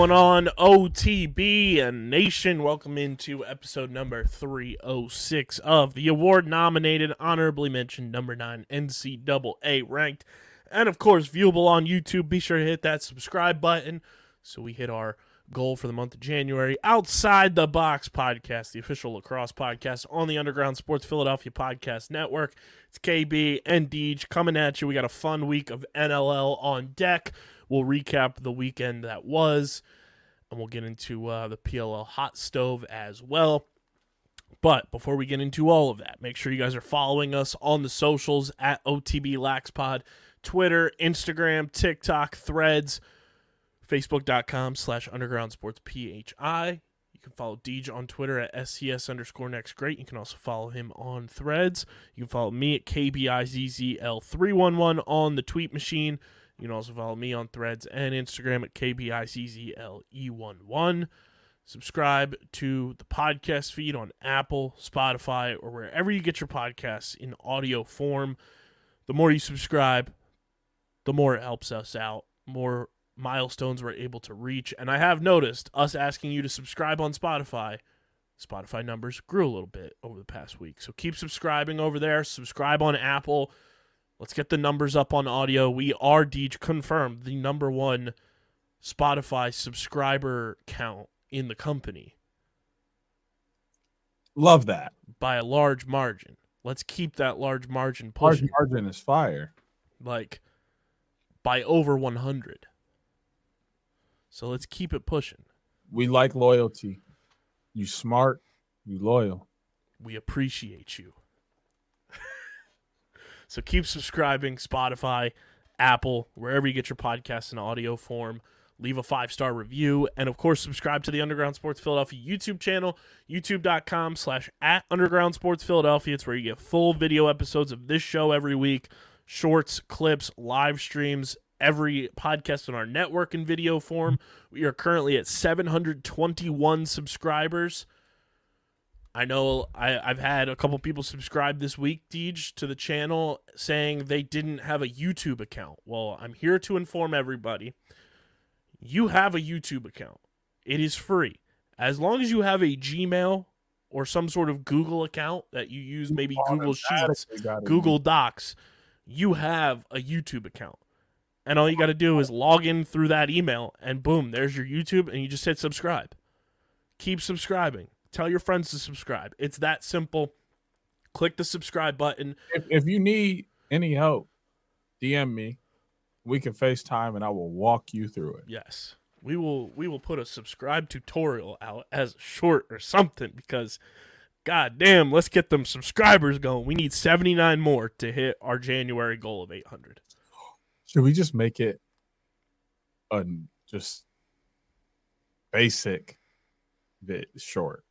Going on, OTB and Nation? Welcome into episode number 306 of the award nominated, honorably mentioned, number 9 NCAA ranked, and of course, viewable on YouTube. Be sure to hit that subscribe button so we hit our goal for the month of January. Outside the Box podcast, the official lacrosse podcast on the Underground Sports Philadelphia Podcast Network. It's KB and Deej coming at you. We got a fun week of NLL on deck. We'll recap the weekend that was, and we'll get into uh, the PLL hot stove as well. But before we get into all of that, make sure you guys are following us on the socials at OTB LaxPod, Twitter, Instagram, TikTok, Threads, Facebook.com slash Underground Sports PHI. You can follow Deej on Twitter at SCS underscore next great. You can also follow him on Threads. You can follow me at KBIZZL311 on the tweet machine. You can also follow me on Threads and Instagram at KBIZZLE11. Subscribe to the podcast feed on Apple, Spotify, or wherever you get your podcasts in audio form. The more you subscribe, the more it helps us out, more milestones we're able to reach. And I have noticed us asking you to subscribe on Spotify, Spotify numbers grew a little bit over the past week. So keep subscribing over there. Subscribe on Apple. Let's get the numbers up on audio. We are Deej confirmed the number one Spotify subscriber count in the company Love that. by a large margin. Let's keep that large margin Large pushing. margin is fire. like by over 100. So let's keep it pushing. We like loyalty. You smart, you loyal. We appreciate you. So keep subscribing Spotify, Apple, wherever you get your podcasts in audio form. Leave a five star review. And of course, subscribe to the Underground Sports Philadelphia YouTube channel, youtube.com slash at Underground Sports Philadelphia. It's where you get full video episodes of this show every week, shorts, clips, live streams, every podcast on our network in video form. We are currently at 721 subscribers. I know I, I've had a couple people subscribe this week, Deej, to the channel saying they didn't have a YouTube account. Well, I'm here to inform everybody. You have a YouTube account. It is free. As long as you have a Gmail or some sort of Google account that you use, maybe Google Sheets, Google Docs, you have a YouTube account. And all you got to do is log in through that email, and boom, there's your YouTube, and you just hit subscribe. Keep subscribing. Tell your friends to subscribe. It's that simple. Click the subscribe button. If, if you need any help, DM me. We can FaceTime and I will walk you through it. Yes, we will. We will put a subscribe tutorial out as short or something because, god damn, let's get them subscribers going. We need seventy nine more to hit our January goal of eight hundred. Should we just make it a just basic bit short?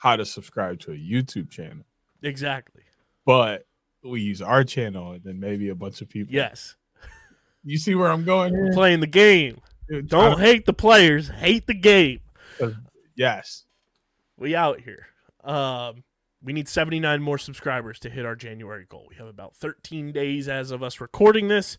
How to subscribe to a YouTube channel. Exactly. But we use our channel and then maybe a bunch of people. Yes. You see where I'm going here? Playing the game. Dude, Don't hate the players. Hate the game. Yes. We out here. Um, we need 79 more subscribers to hit our January goal. We have about 13 days as of us recording this.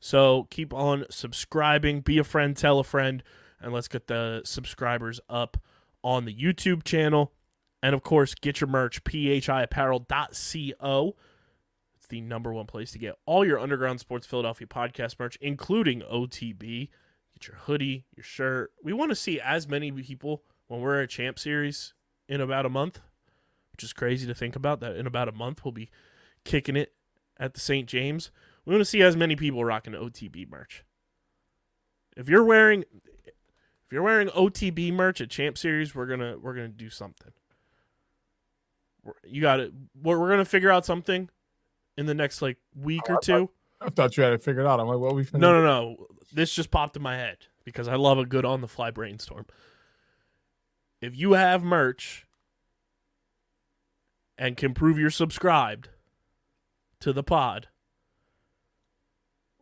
So keep on subscribing. Be a friend, tell a friend, and let's get the subscribers up on the YouTube channel. And of course, get your merch, phiapparel.co. It's the number one place to get all your Underground Sports Philadelphia podcast merch, including OTB. Get your hoodie, your shirt. We want to see as many people when we're at Champ Series in about a month, which is crazy to think about that in about a month we'll be kicking it at the St. James. We want to see as many people rocking OTB merch. If you're wearing if you're wearing OTB merch at Champ Series, we're gonna we're gonna do something. You got it. We're, we're gonna figure out something in the next like week or two. I thought you had it figured out. I'm like, what we No, no, no. This just popped in my head because I love a good on the fly brainstorm. If you have merch and can prove you're subscribed to the pod,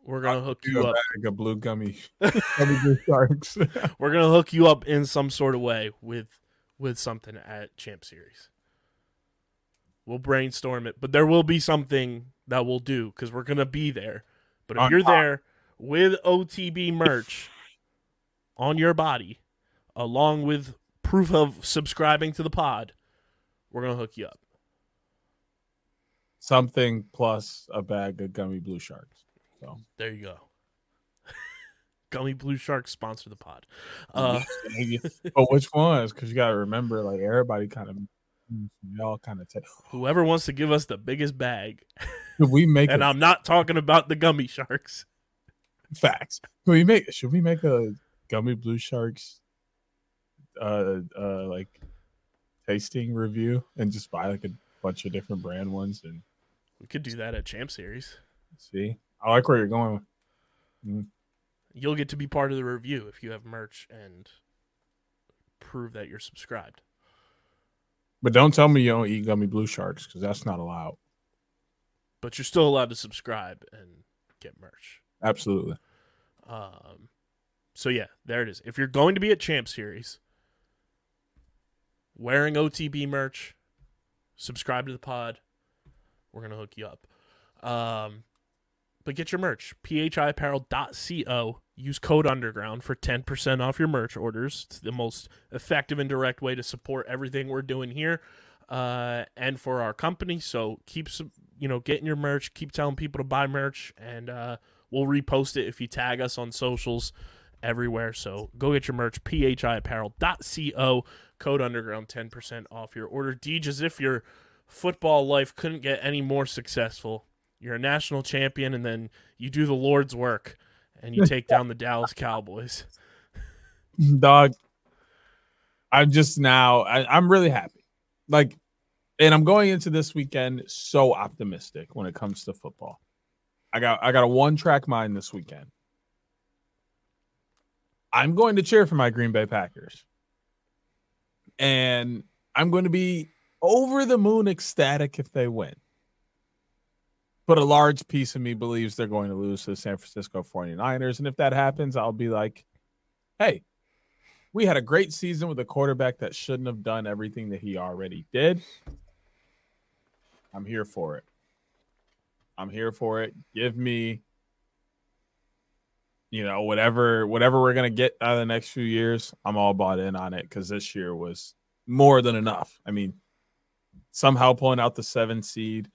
we're gonna hook You up. bag of blue gummy, gummy blue sharks. We're gonna hook you up in some sort of way with with something at Champ Series. We'll brainstorm it, but there will be something that we'll do because we're gonna be there. But if On you're top. there with OTB merch on your body, along with proof of subscribing to the pod, we're gonna hook you up. Something plus a bag of gummy blue sharks. So There you go. Gummy Blue Sharks sponsor the pod. Uh, but which ones? Because you got to remember, like everybody kind of, they all kind of take. whoever wants to give us the biggest bag, we make and I'm not talking about the gummy sharks. facts? Should we make? Should we make a gummy blue sharks, uh, uh, like tasting review and just buy like a bunch of different brand ones and We could do that at Champ Series. see? I like where you're going. You'll get to be part of the review if you have merch and prove that you're subscribed. But don't tell me you don't eat gummy blue sharks because that's not allowed. But you're still allowed to subscribe and get merch. Absolutely. Um, so yeah, there it is. If you're going to be at Champ Series, wearing OTB merch, subscribe to the pod, we're gonna hook you up. Um, but get your merch. phiapparel.co. Use code underground for 10% off your merch orders. It's the most effective and direct way to support everything we're doing here uh, and for our company. So keep you know, getting your merch, keep telling people to buy merch, and uh, we'll repost it if you tag us on socials everywhere. So go get your merch, phiapparel.co, code underground, 10% off your order. Deej, as if your football life couldn't get any more successful. You're a national champion, and then you do the Lord's work and you take down the Dallas Cowboys. dog i'm just now I, i'm really happy. Like and i'm going into this weekend so optimistic when it comes to football. I got i got a one track mind this weekend. I'm going to cheer for my green bay packers. And i'm going to be over the moon ecstatic if they win but a large piece of me believes they're going to lose to the san francisco 49ers and if that happens i'll be like hey we had a great season with a quarterback that shouldn't have done everything that he already did. I'm here for it. I'm here for it. Give me, you know, whatever whatever we're gonna get out of the next few years. I'm all bought in on it because this year was more than enough. I mean, somehow pulling out the seven seed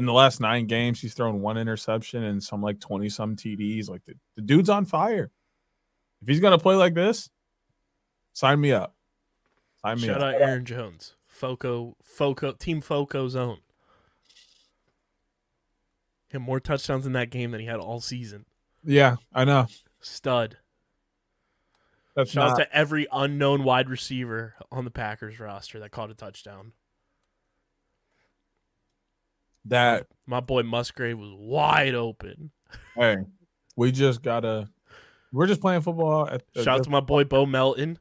in the last nine games, he's thrown one interception and some like 20 some TDs. Like the, the dude's on fire. If he's gonna play like this, sign me up. Sign me Shout up. out Aaron Jones, Foco, Foco, Team Foco zone. Hit more touchdowns in that game than he had all season. Yeah, I know. Stud. That's Shout out not, to every unknown wide receiver on the Packers roster that caught a touchdown. That. My boy Musgrave was wide open. Hey, we just gotta. We're just playing football. At, at Shout out to my boy Bo Melton,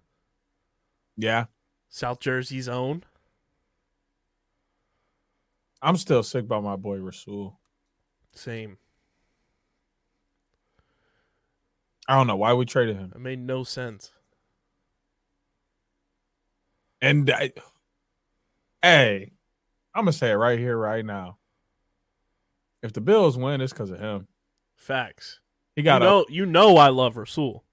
yeah, South Jersey's own. I'm still sick about my boy Rasul. Same. I don't know why we traded him. It made no sense. And I, hey, I'm gonna say it right here, right now. If the Bills win, it's because of him. Facts. He got You know, you know I love Rasul.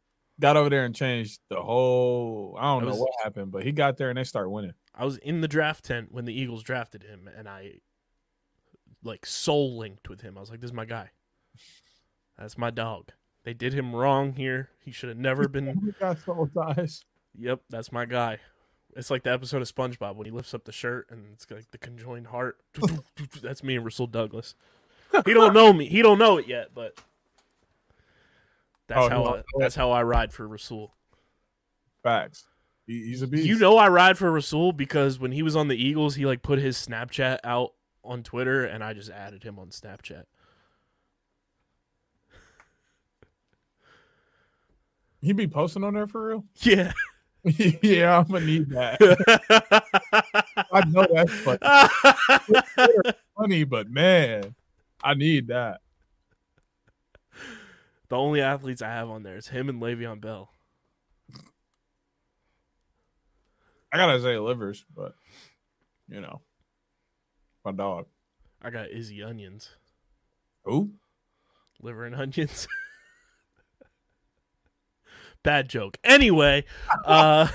got over there and changed the whole. I don't I know was- what happened, but he got there and they start winning. I was in the draft tent when the Eagles drafted him, and I like soul linked with him. I was like, this is my guy. That's my dog. They did him wrong here. He should have never been. Got soul ties. Yep, that's my guy. It's like the episode of SpongeBob when he lifts up the shirt and it's like the conjoined heart. that's me and Rasul Douglas. He don't know me. He don't know it yet, but that's Oh, how no, I, that's how I ride for Rasul. Facts. He, he's a beast. You know I ride for Rasul because when he was on the Eagles, he like put his Snapchat out on Twitter, and I just added him on Snapchat. he be posting on there for real. Yeah. yeah, I'm gonna need that. I know that's funny, funny, but man, I need that. the only athletes I have on there is him and Le'Veon Bell. I got Isaiah Livers, but you know, my dog. I got Izzy Onions, Who? liver and onions. Bad joke. Anyway, uh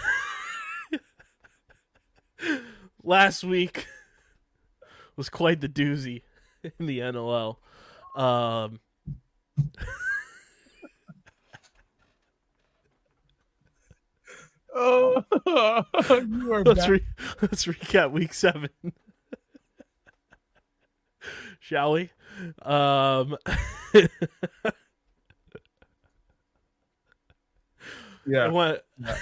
last week was quite the doozy in the NLL. Um Oh, you are let's re- let's recap week 7. Shall we? Um yeah. It went. Yeah.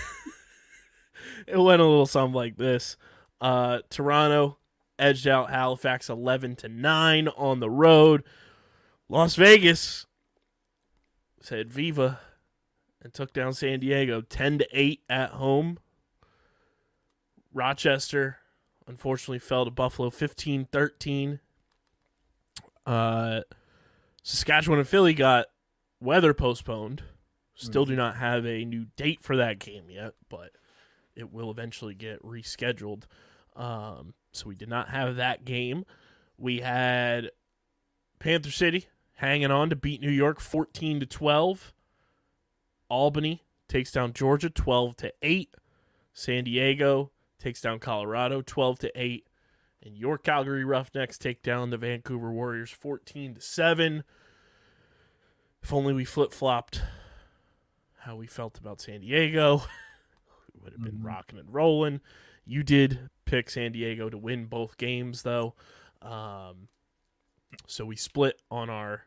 it went a little something like this. Uh, Toronto edged out Halifax eleven to nine on the road. Las Vegas said Viva and took down San Diego ten to eight at home. Rochester unfortunately fell to Buffalo 15-13. Uh, Saskatchewan and Philly got weather postponed. Still do not have a new date for that game yet, but it will eventually get rescheduled. Um, so we did not have that game. We had Panther City hanging on to beat New York 14 to 12. Albany takes down Georgia 12 to 8. San Diego takes down Colorado 12 to 8. And your Calgary Roughnecks take down the Vancouver Warriors 14 to 7. If only we flip-flopped how we felt about San Diego. we would have been Mhm. rocking and rolling. You did pick San Diego to win both games, though. Um, so we split on our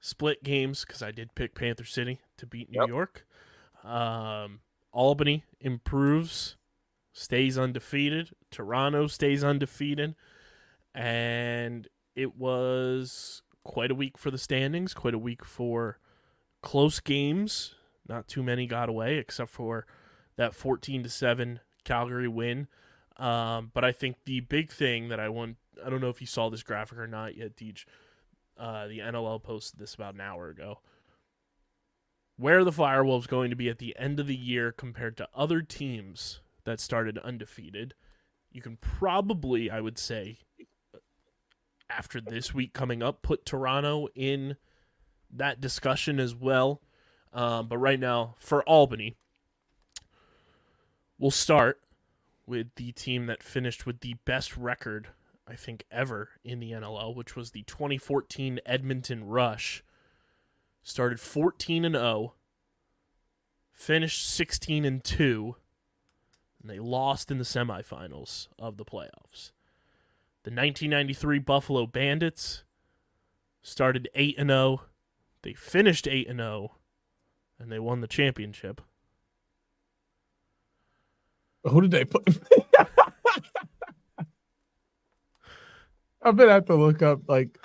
split games because I did pick Panther City to beat New Yep. York. Um, Albany improves, stays undefeated. Toronto stays undefeated. And it was quite a week for the standings, quite a week for close games. Not too many got away, except for that 14 to 7 Calgary win. Um, but I think the big thing that I want, I don't know if you saw this graphic or not yet, Deej. Uh, the NLL posted this about an hour ago. Where are the Firewolves going to be at the end of the year compared to other teams that started undefeated? You can probably, I would say, after this week coming up, put Toronto in that discussion as well. Um, but right now, for Albany, we'll start with the team that finished with the best record, I think, ever in the NLL, which was the 2014 Edmonton Rush. Started 14 and 0, finished 16 and 2, and they lost in the semifinals of the playoffs. The 1993 Buffalo Bandits started 8 and 0. They finished 8 and 0 and they won the championship. Who did they put? I'm gonna have to look up like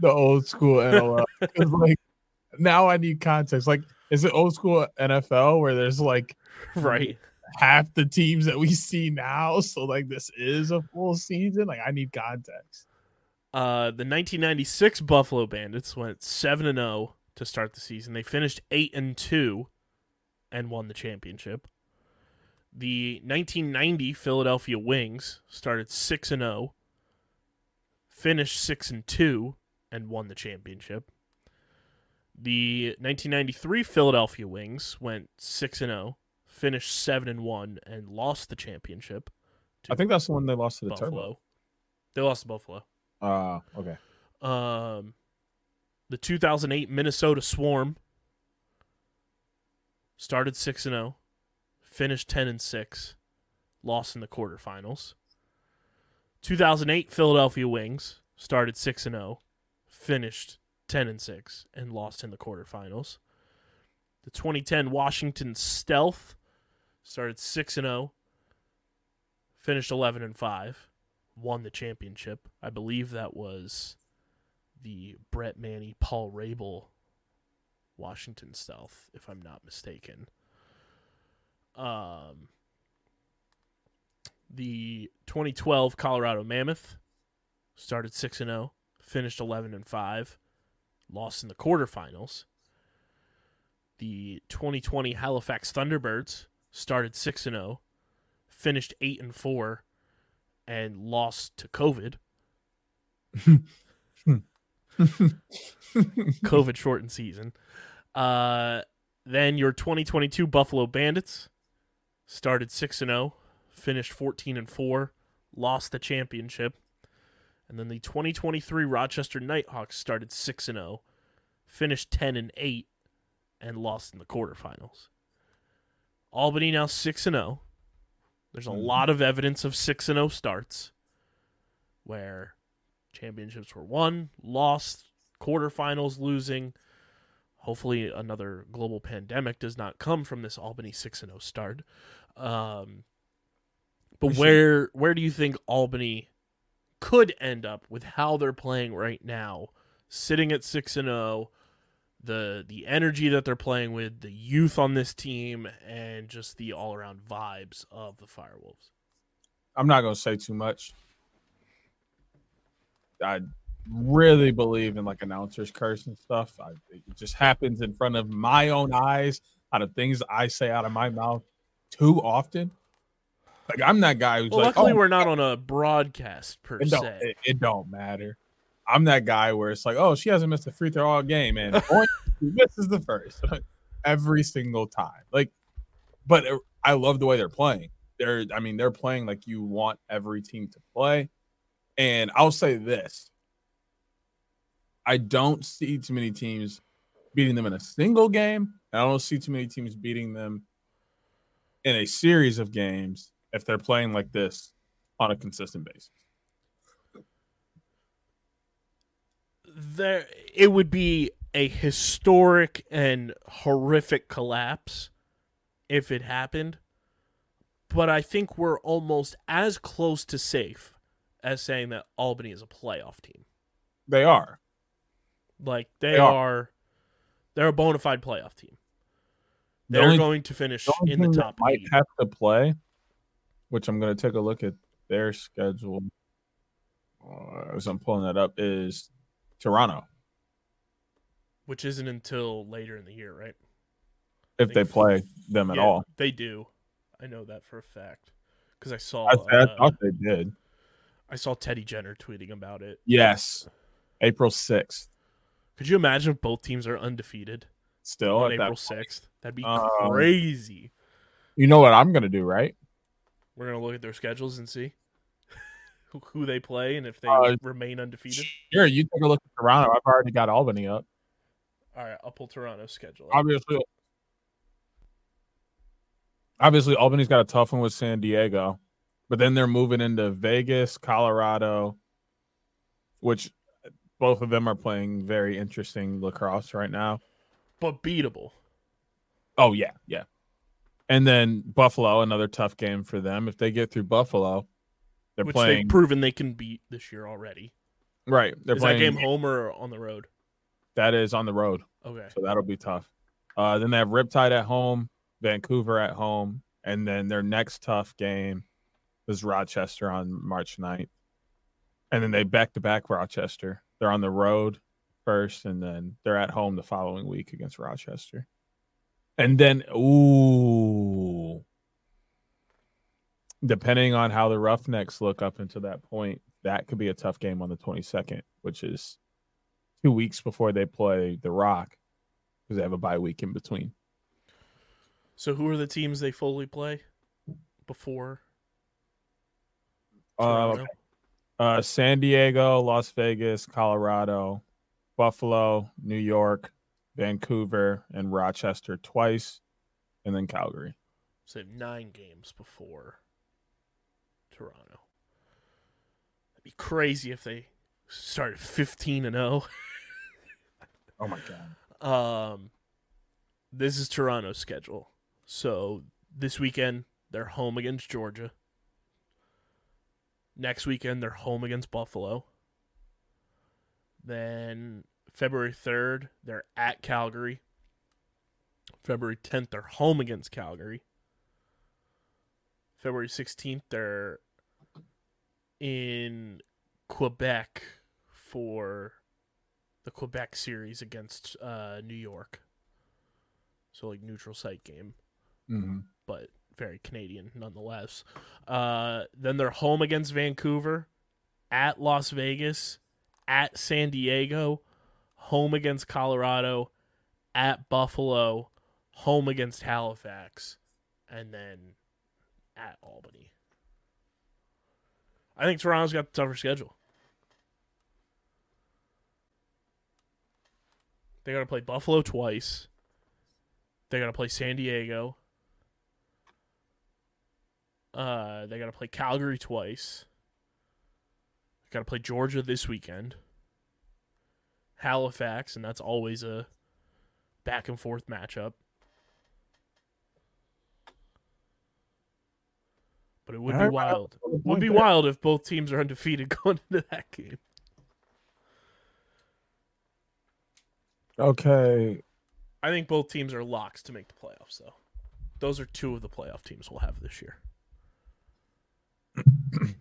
the old school NLL because like now I need context. Like, is it old school NFL where there's like Right. half the teams that we see now? So like this is a full season. Like I need context. Uh, the 1996 Buffalo Bandits went 7 and 0 to start the season. They finished 8 and 2 and won the championship. The 1990 Philadelphia Wings started 6 and 0, finished 6 and 2 and won the championship. The 1993 Philadelphia Wings went 6 and 0, finished 7 and 1 and lost the championship. I think that's the one they lost to the Buffalo. Turbo. They lost to Buffalo. Uh, okay. Um, the 2008 Minnesota Swarm started 6 and 0, finished 10 and 6, lost in the quarterfinals. 2008 Philadelphia Wings started 6 and 0, finished 10 and 6 and lost in the quarterfinals. The 2010 Washington Stealth started 6 and 0, finished 11 and 5, won the championship. I believe that was the Brett Manny Paul Rabil Washington Stealth, if I'm not mistaken. Um, the 2012 Colorado Mammoth started 6 and 0, finished 11 and 5, lost in the quarterfinals. The 2020 Halifax Thunderbirds started 6 and 0, finished 8 and 4 and lost to COVID. COVID shortened season. Uh, then your 2022 Buffalo Bandits started 6 and 0, finished 14 and 4, lost the championship. And then the 2023 Rochester Nighthawks started 6 and 0, finished 10 and 8 and lost in the quarterfinals. Albany now 6 and 0. There's a mm-hmm. lot of evidence of 6 and 0 starts where championships were won, lost, quarterfinals losing. Hopefully, another global pandemic does not come from this Albany six and zero start. Um, but where where do you think Albany could end up with how they're playing right now, sitting at six and zero? The the energy that they're playing with, the youth on this team, and just the all around vibes of the Firewolves. I'm not gonna say too much. I really believe in like announcers curse and stuff. I, it just happens in front of my own eyes, out of things I say out of my mouth too often. Like I'm that guy who's Well, like, luckily oh, we're not on a broadcast per it se. it, it don't matter. I'm that guy where it's like, oh, she hasn't missed a free throw all game, and she misses the first every single time. Like, but it- I love the way they're playing. They're, I mean, they're playing like you want every team to play. And I'll say this: I don't see too many teams beating them in a single game. and I don't see too many teams beating them in a series of games if they're playing like this on a consistent basis. there it would be a historic and horrific collapse if it happened but i think we're almost as close to safe as saying that albany is a playoff team They are. Like they, They are. are. they're a bona fide playoff team they're only- going to finish The in the top might eight. have to play, which I'm going to take a look at their schedule uh, as I'm pulling that up, is Toronto. which isn't until later in the year right If they play them at Yeah, all, they do i know that for a fact because i saw I, I uh, thought they did. I saw teddy jenner tweeting about it Yes, April sixth. Could you imagine if both teams are undefeated Still on at April sixth? That'd be Um, crazy. You know what I'm going to do, right? We're gonna look at their schedules and see who, who they play and if they Uh, remain undefeated. Here, you take a look at Toronto. I've already got Albany up. All right, I'll pull Toronto's schedule. Obviously, obviously Albany's got a tough one with San Diego, but then they're moving into Vegas, Colorado, which both of them are playing very interesting lacrosse right now. but beatable. Oh yeah, yeah. And then Buffalo, another tough game for them. If they get through Buffalo, they're which playing they've proven they can beat this year already. right. They're Is playing that game home or on the road? that is on the road. Okay. So that'll be tough. Uh, then they have Riptide at home, Vancouver at home, and then their next tough game is Rochester on March 9th. And then they back to back Rochester. They're on the road first, and then they're at home the following week against Rochester. And then, ooh, depending on how the Roughnecks look up until that point, that could be a tough game on the 22nd, which is two weeks before they play the Rock because they have a bye week in between. So who are the teams they fully play before Uh? Uh, San Diego, Las Vegas, Colorado, Buffalo, New York, Vancouver, and Rochester twice, and then Calgary. So nine games before Toronto. It'd be crazy if they started 15 and 0. Oh my god. Um, this is Toronto's schedule. So this weekend they're home against Georgia. Next weekend they're home against Buffalo. Then February third they're at Calgary. February tenth they're home against Calgary. February sixteenth they're in Quebec for the Quebec series against uh, New York. So like neutral site game, Mm-hmm. but very Canadian nonetheless. Uh, then they're home against Vancouver, at Las Vegas, at San Diego, home against Colorado, at Buffalo, home against Halifax, and then at Albany. I think Toronto's got the tougher schedule. They got to play Buffalo twice. They got to play San Diego. Uh, they got to play Calgary twice. Got to play Georgia this weekend. Halifax, and that's always a back and forth matchup. But it would be wild. the Would be wild if both teams are undefeated going into that game. Okay. I think both teams are locks to make the playoffs, though. Those are two of the playoff teams we'll have this year.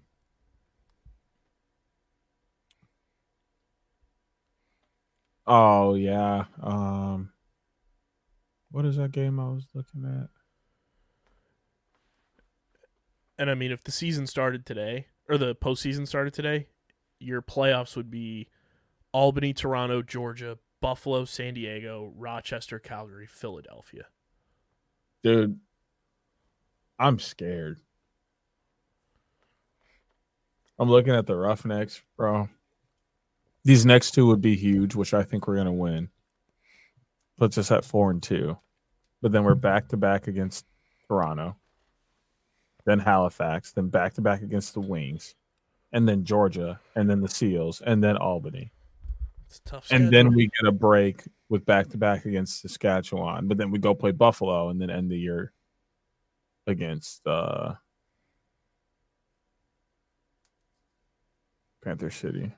Oh yeah. Um. What is that game I was looking at? And I mean, if the season started today, or the postseason started today, your playoffs would be Albany, Toronto, Georgia, Buffalo, San Diego, Rochester, Calgary, Philadelphia. Dude, I'm scared. I'm looking at the Roughnecks, bro. These next two would be huge, which I think we're gonna win. Puts us at four and two. But then we're back to back against Toronto, then Halifax, then back to back against the Wings, and then Georgia, and then the Seals, and then Albany. It's tough. And then we get a break with back to back against Saskatchewan, but then we go play Buffalo and then end the year against uh Panther City.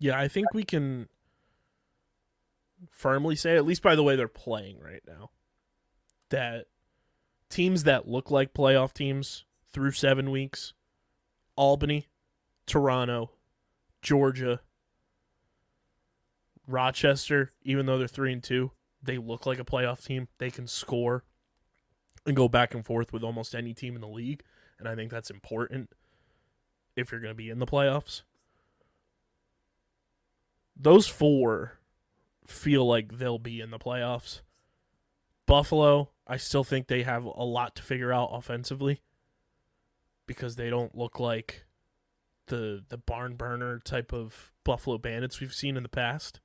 Yeah, I think we can firmly say, at least by the way they're playing right now, that teams that look like playoff teams through seven weeks Albany, Toronto, Georgia, Rochester, even though they're three and two, they look like a playoff team. They can score and go back and forth with almost any team in the league. And I think that's important if you're going to be in the playoffs those four feel like they'll be in the playoffs. Buffalo, I still think they have a lot to figure out offensively because they don't look like the the barn burner type of Buffalo Bandits we've seen in the past.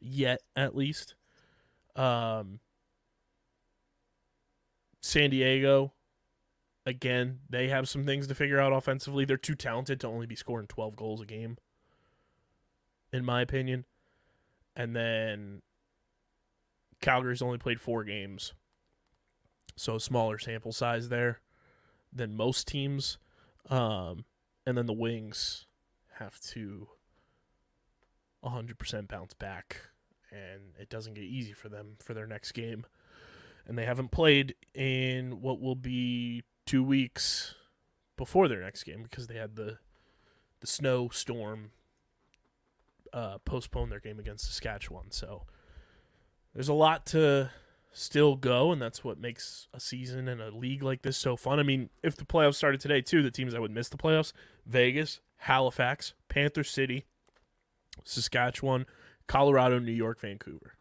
Yet, at least. Um San Diego, again, they have some things to figure out offensively. They're too talented to only be scoring 12 goals a game in my opinion. And then Calgary's only played four games. So a smaller sample size there than most teams. Um, and then the Wings have to 100% bounce back. And it doesn't get easy for them for their next game. And they haven't played in what will be two weeks before their next game because they had the the snowstorm uh, postpone their game against Saskatchewan. So there's a lot to still go, and that's what makes a season and a league like this so fun. I mean, if the playoffs started today, too, the teams that would miss the playoffs Vegas, Halifax, Panther City, Saskatchewan, Colorado, New York, Vancouver.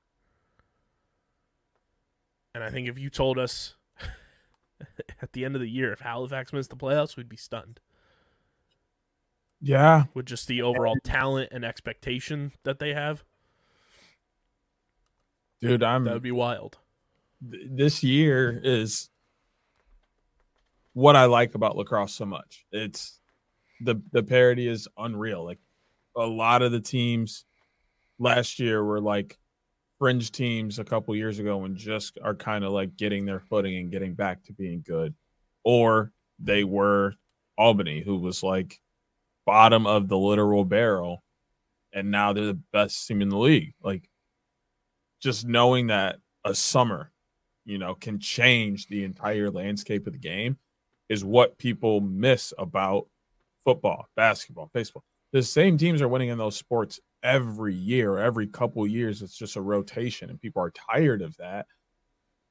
And I think if you told us at the end of the year. If Halifax missed the playoffs, we'd be stunned Yeah, with just the overall talent and expectation that they have. dude, I'm That would be wild. th- this year is what I like about lacrosse so much. It's the the parity is unreal. Like a lot of the teams last year were like fringe teams a couple years ago and just are kind of like getting their footing and getting back to being good. Or they were Albany, who was like bottom of the literal barrel, and now they're the best team in the league. Like just knowing that a summer you know, can change the entire landscape of the game is what people miss about football, basketball, baseball. The same teams are winning in those sports every year, every couple years. It's just a rotation, and people are tired of that.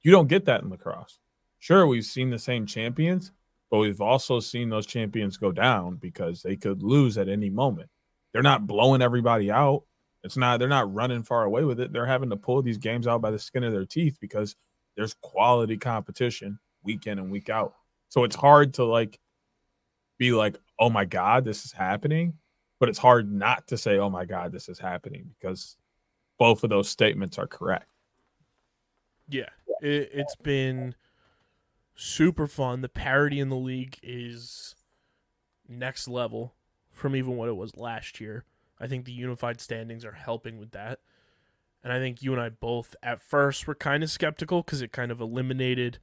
You don't get that in lacrosse. Sure, we've seen the same champions, but we've also seen those champions go down because they could lose at any moment. They're not blowing everybody out. It's not, they're not running far away with it. They're having to pull these games out by the skin of their teeth because there's quality competition week in and week out. So it's hard to like be like, oh my God, this is happening. But it's hard not to say, oh my God, this is happening because both of those statements are correct. Yeah, it, it's been super fun. The parity in the league is next level from even what it was last year. I think the unified standings are helping with that. And I think you and I both at first were kind of skeptical because it kind of eliminated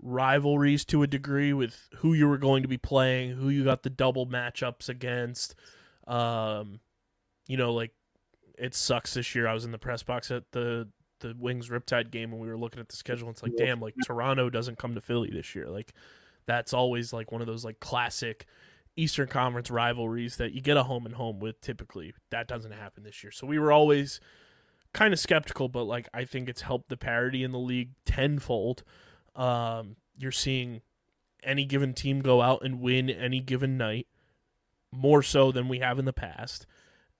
rivalries to a degree with who you were going to be playing, who you got the double matchups against. Um, you know, like it sucks this year. I was in the press box at the the Wings Riptide game and we were looking at the schedule. And it's like, damn, like Toronto doesn't come to Philly this year. Like that's always like one of those like classic Eastern Conference rivalries that you get a home and home with. Typically, that doesn't happen this year. So we were always kind of skeptical, but like I think it's helped the parity in the league tenfold. Um, you're seeing any given team go out and win any given night more so than we have in the past.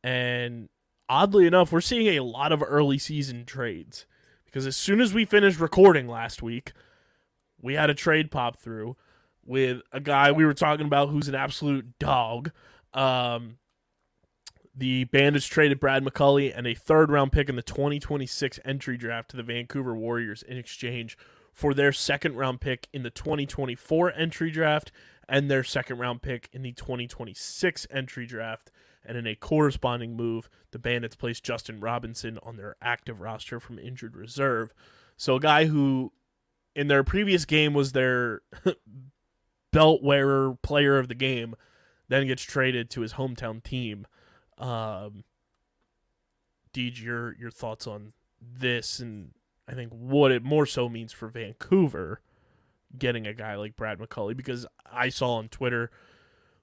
And oddly enough, we're seeing a lot of early season trades because as soon as we finished recording last week, we had a trade pop through with a guy we were talking about who's an absolute dog. Um, the Bandits traded Brad McCulley and a third round pick in the 2026 entry draft to the Vancouver Warriors in exchange for their second round pick in the 2024 entry draft and their second round pick in the 2026 entry draft. And in a corresponding move, the Bandits placed Justin Robinson on their active roster from injured reserve. So, a guy who in their previous game was their belt wearer player of the game then gets traded to his hometown team. Um, Deej, your your thoughts on this, and I think what it more so means for Vancouver getting a guy like Brad McCulley, because I saw on Twitter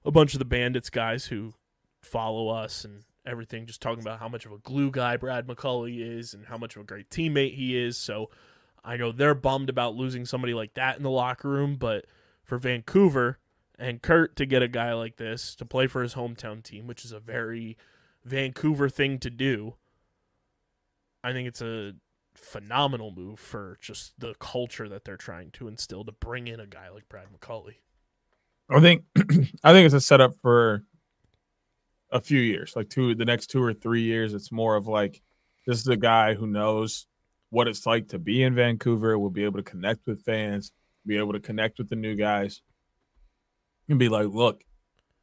a bunch of the Bandits guys who follow us and everything just talking about how much of a glue guy Brad McCulley is and how much of a great teammate he is. So I know they're bummed about losing somebody like that in the locker room, but for Vancouver and Curt to get a guy like this to play for his hometown team, which is a very Vancouver thing to do, I think it's a phenomenal move for just the culture that they're trying to instill to bring in a guy like Brad McCulley. I think I think it's a setup for a few years, like two the next two or three years. It's more of like this is a guy who knows what it's like to be in Vancouver, will be able to connect with fans, be able to connect with the new guys, and be like, look,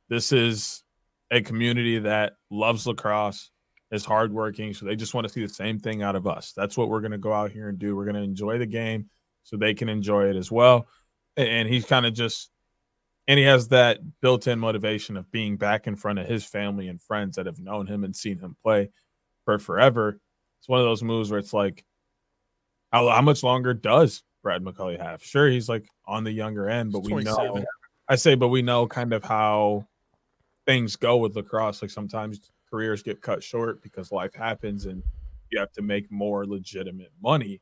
this is a community that loves lacrosse, is hardworking, so they just want to see the same thing out of us. That's what we're gonna go out here and do. We're gonna enjoy the game so they can enjoy it as well. And he's kind of just and he has that built-in motivation of being back in front of his family and friends that have known him and seen him play for forever. It's one of those moves where it's like, how, how much longer does Brad McCulley have? Sure, he's like on the younger end, but we know. I say, but we know kind of how things go with lacrosse. Like sometimes careers get cut short because life happens and you have to make more legitimate money.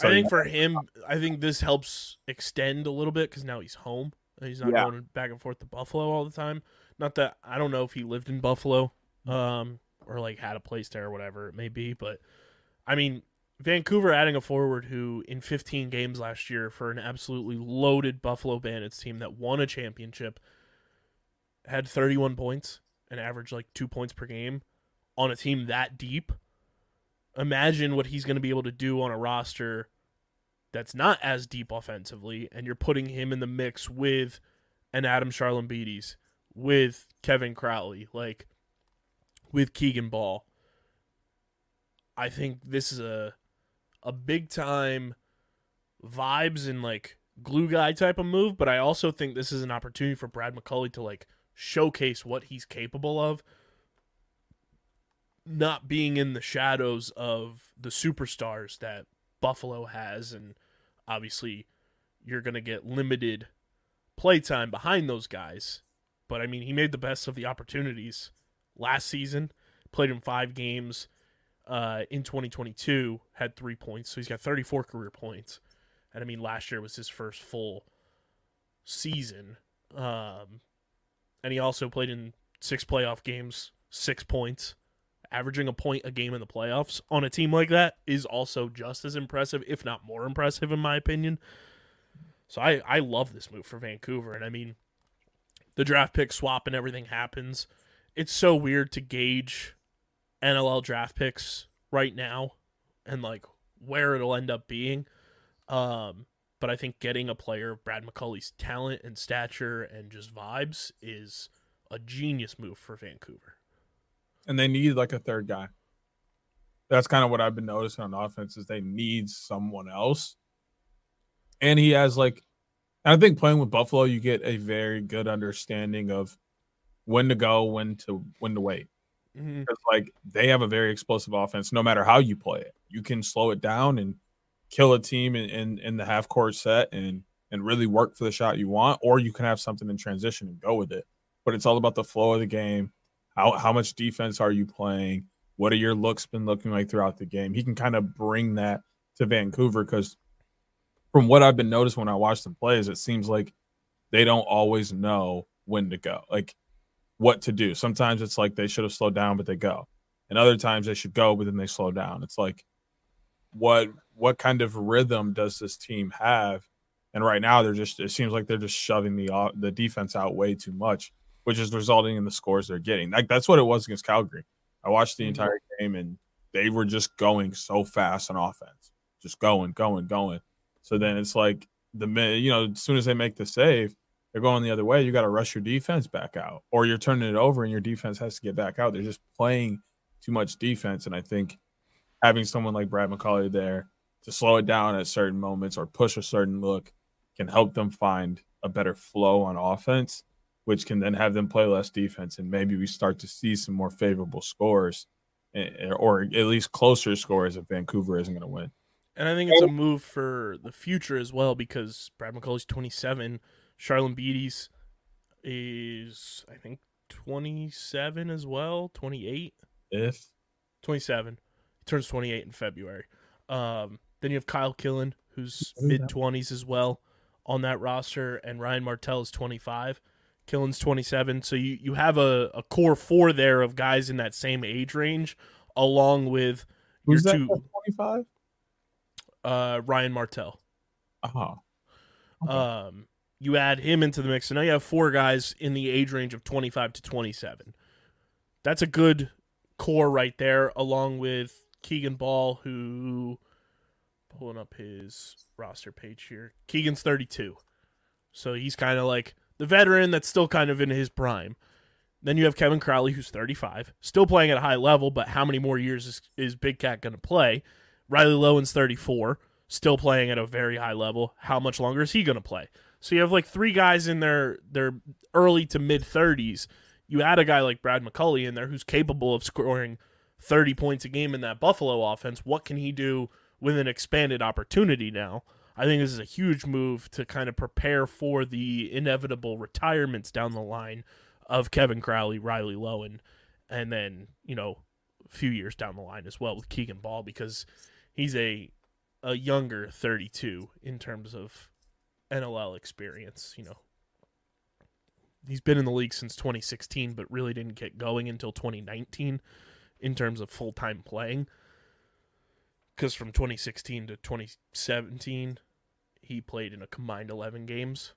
I think for him, I think this helps extend a little bit because now he's home. He's not Yeah. going back and forth to Buffalo all the time. Not that I don't know if he lived in Buffalo, um, or like had a place there or whatever it may be, but I mean, Vancouver adding a forward who, in 15 games last year, for an absolutely loaded Buffalo Bandits team that won a championship, had 31 points and averaged like two points per game on a team that deep. Imagine what he's going to be able to do on a roster that's not as deep offensively, and you're putting him in the mix with an Adam Charalambides, with Kevin Crowley, like with Keegan Bal. I think this is a a big time vibes and like glue guy type of move, but I also think this is an opportunity for Brad McCulley to like showcase what he's capable of not being in the shadows of the superstars that Buffalo has and obviously you're going to get limited playtime behind those guys. But I mean, he made the best of the opportunities last season, played in 5 games uh, in 2022, had 3 points. So he's got 34 career points. And I mean, last year was his first full season. Um, and he also played in six playoff games, six points. Averaging a point a game in the playoffs on a team like that is also just as impressive, if not more impressive, in my opinion. So I, I love this move for Vancouver. And I mean, the draft pick swap and everything happens. It's so weird to gauge NLL draft picks right now and like where it'll end up being. Um, but I think getting a player of Brad McCulley's talent and stature and just vibes is a genius move for Vancouver. And they need like a third guy. That's kind of what I've been noticing on offense is they need someone else. And he has like I think playing with Buffalo, you get a very good understanding of when to go, when to when to wait. Mm-hmm. Because like they have a very explosive offense, no matter how you play it. You can slow it down and kill a team in, in, in the half court set and and really work for the shot you want, or you can have something in transition and go with it. But it's all about the flow of the game. How how much defense are you playing? What are your looks been looking like throughout the game? He can kind of bring that to Vancouver because from what I've been noticed when I watch them play is it seems like they don't always know when to go, like what to do. Sometimes it's like they should have slowed down, but they go. And other times they should go, but then they slow down. It's like what what kind of rhythm does this team have? And right now they're just it seems like they're just shoving the uh, the defense out way too much, which is resulting in the scores they're getting. Like that's what it was against Calgary. I watched the entire game and they were just going so fast on offense, just going, going, going. So then it's like the you know, as soon as they make the save, they're going the other way. You got to rush your defense back out, or you're turning it over and your defense has to get back out. They're just playing too much defense, and I think having someone like Brad McCulley there to slow it down at certain moments or push a certain look can help them find a better flow on offense, which can then have them play less defense, and maybe we start to see some more favorable scores, eh, or at least closer scores if Vancouver isn't going to win. And I think it's a move for the future as well because Brad McCulley's 27. Charlene Beatty's is, I think, 27 as well. 28? If 27. Turns 28 in February. Um, then you have Kyle Killen, who's mid 20s as well on that roster, and Ryan Martell is 25. Killen's 27. So you, you have a, a core four there of guys in that same age range, along with who's your that? two, Twenty five. uh, Ryan Martell. Oh, Okay. Um, you add him into the mix, so now you have four guys in the age range of 25 to 27. That's a good core right there, along with Keegan Bal, who pulling up his roster page here. Keegan's 32, so he's kind of like the veteran that's still kind of in his prime. Then you have Kevin Crowley, who's 35, still playing at a high level, but how many more years is, is Big Cat going to play? Riley Loewen's 34, still playing at a very high level. How much longer is he going to play? So you have like three guys in their their early to mid 30s. You add a guy like Brad McCulley in there who's capable of scoring 30 points a game in that Buffalo offense. What can he do with an expanded opportunity now? I think this is a huge move to kind of prepare for the inevitable retirements down the line of Kevin Crowley, Riley Loewen, and then, you know, a few years down the line as well with Keegan Bal because he's a a younger 32 in terms of NLL experience, you know. He's been in the league since 2016 but really didn't get going until 2019 in terms of full-time playing. because from 2016 to 2017, he played in a combined 11 games.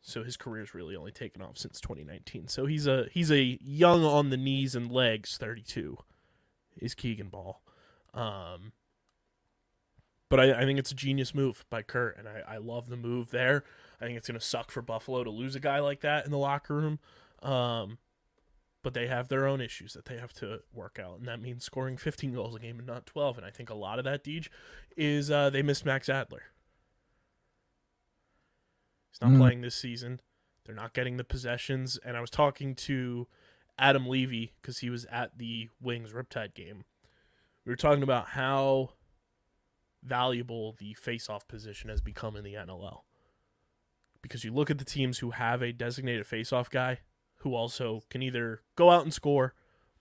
So his career's really only taken off since 2019. So he's a he's a young on the knees and legs 32. Is Keegan Bal. Um, but I, I think it's a genius move by Curt, and I, I love the move there. I think it's going to suck for Buffalo to lose a guy like that in the locker room. Um, but they have their own issues that they have to work out, and that means scoring 15 goals a game and not 12. And I think a lot of that, Deej, is uh, they miss Max Adler. He's not Mm. playing this season. They're not getting the possessions. And I was talking to Adam Levy because he was at the Wings Riptide game. We were talking about how valuable the face-off position has become in the NLL. Because you look at the teams who have a designated face-off guy who also can either go out and score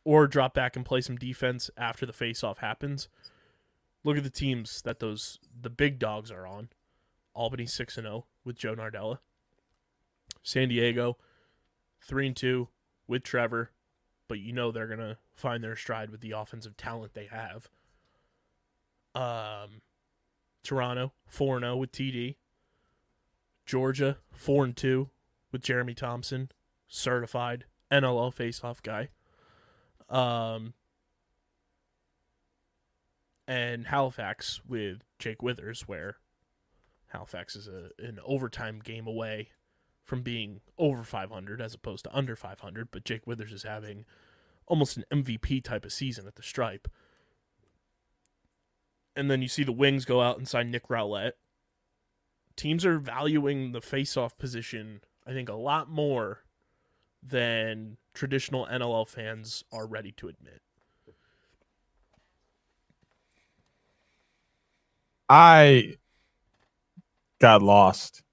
or drop back and play some defense after the face-off happens. Look at the teams that those the big dogs are on. Albany 6 and 0 with Joe Nardella. San Diego 3 and 2 with Trevor, but you know they're going to find their stride with the offensive talent they have. Um Toronto 4 0 with TD. Georgia 4 and 2 with Jeremy Thompson, certified NLL faceoff guy. Um and Halifax with Jake Withers where Halifax is a an overtime game away from being over 500 as opposed to under 500, but Jake Withers is having almost an MVP type of season at the stripe. And then you see the Wings go out and sign Nick Rowlett. Teams are valuing the face-off position, I think, a lot more than traditional NLL fans are ready to admit. I got lost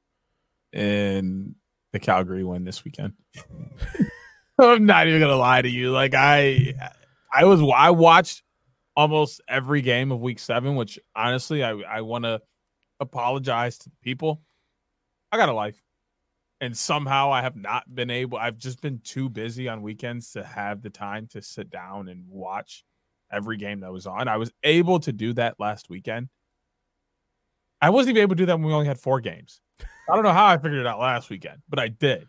in the Calgary win this weekend. I'm not even gonna lie to you. Like I, I was I watched almost every game of Week Seven, which honestly I I want to apologize to people. I got a life, and somehow I have not been able. I've just been too busy on weekends to have the time to sit down and watch every game that was on. I was able to do that last weekend. I wasn't even able to do that when we only had four games. I don't know how I figured it out last weekend, but I did.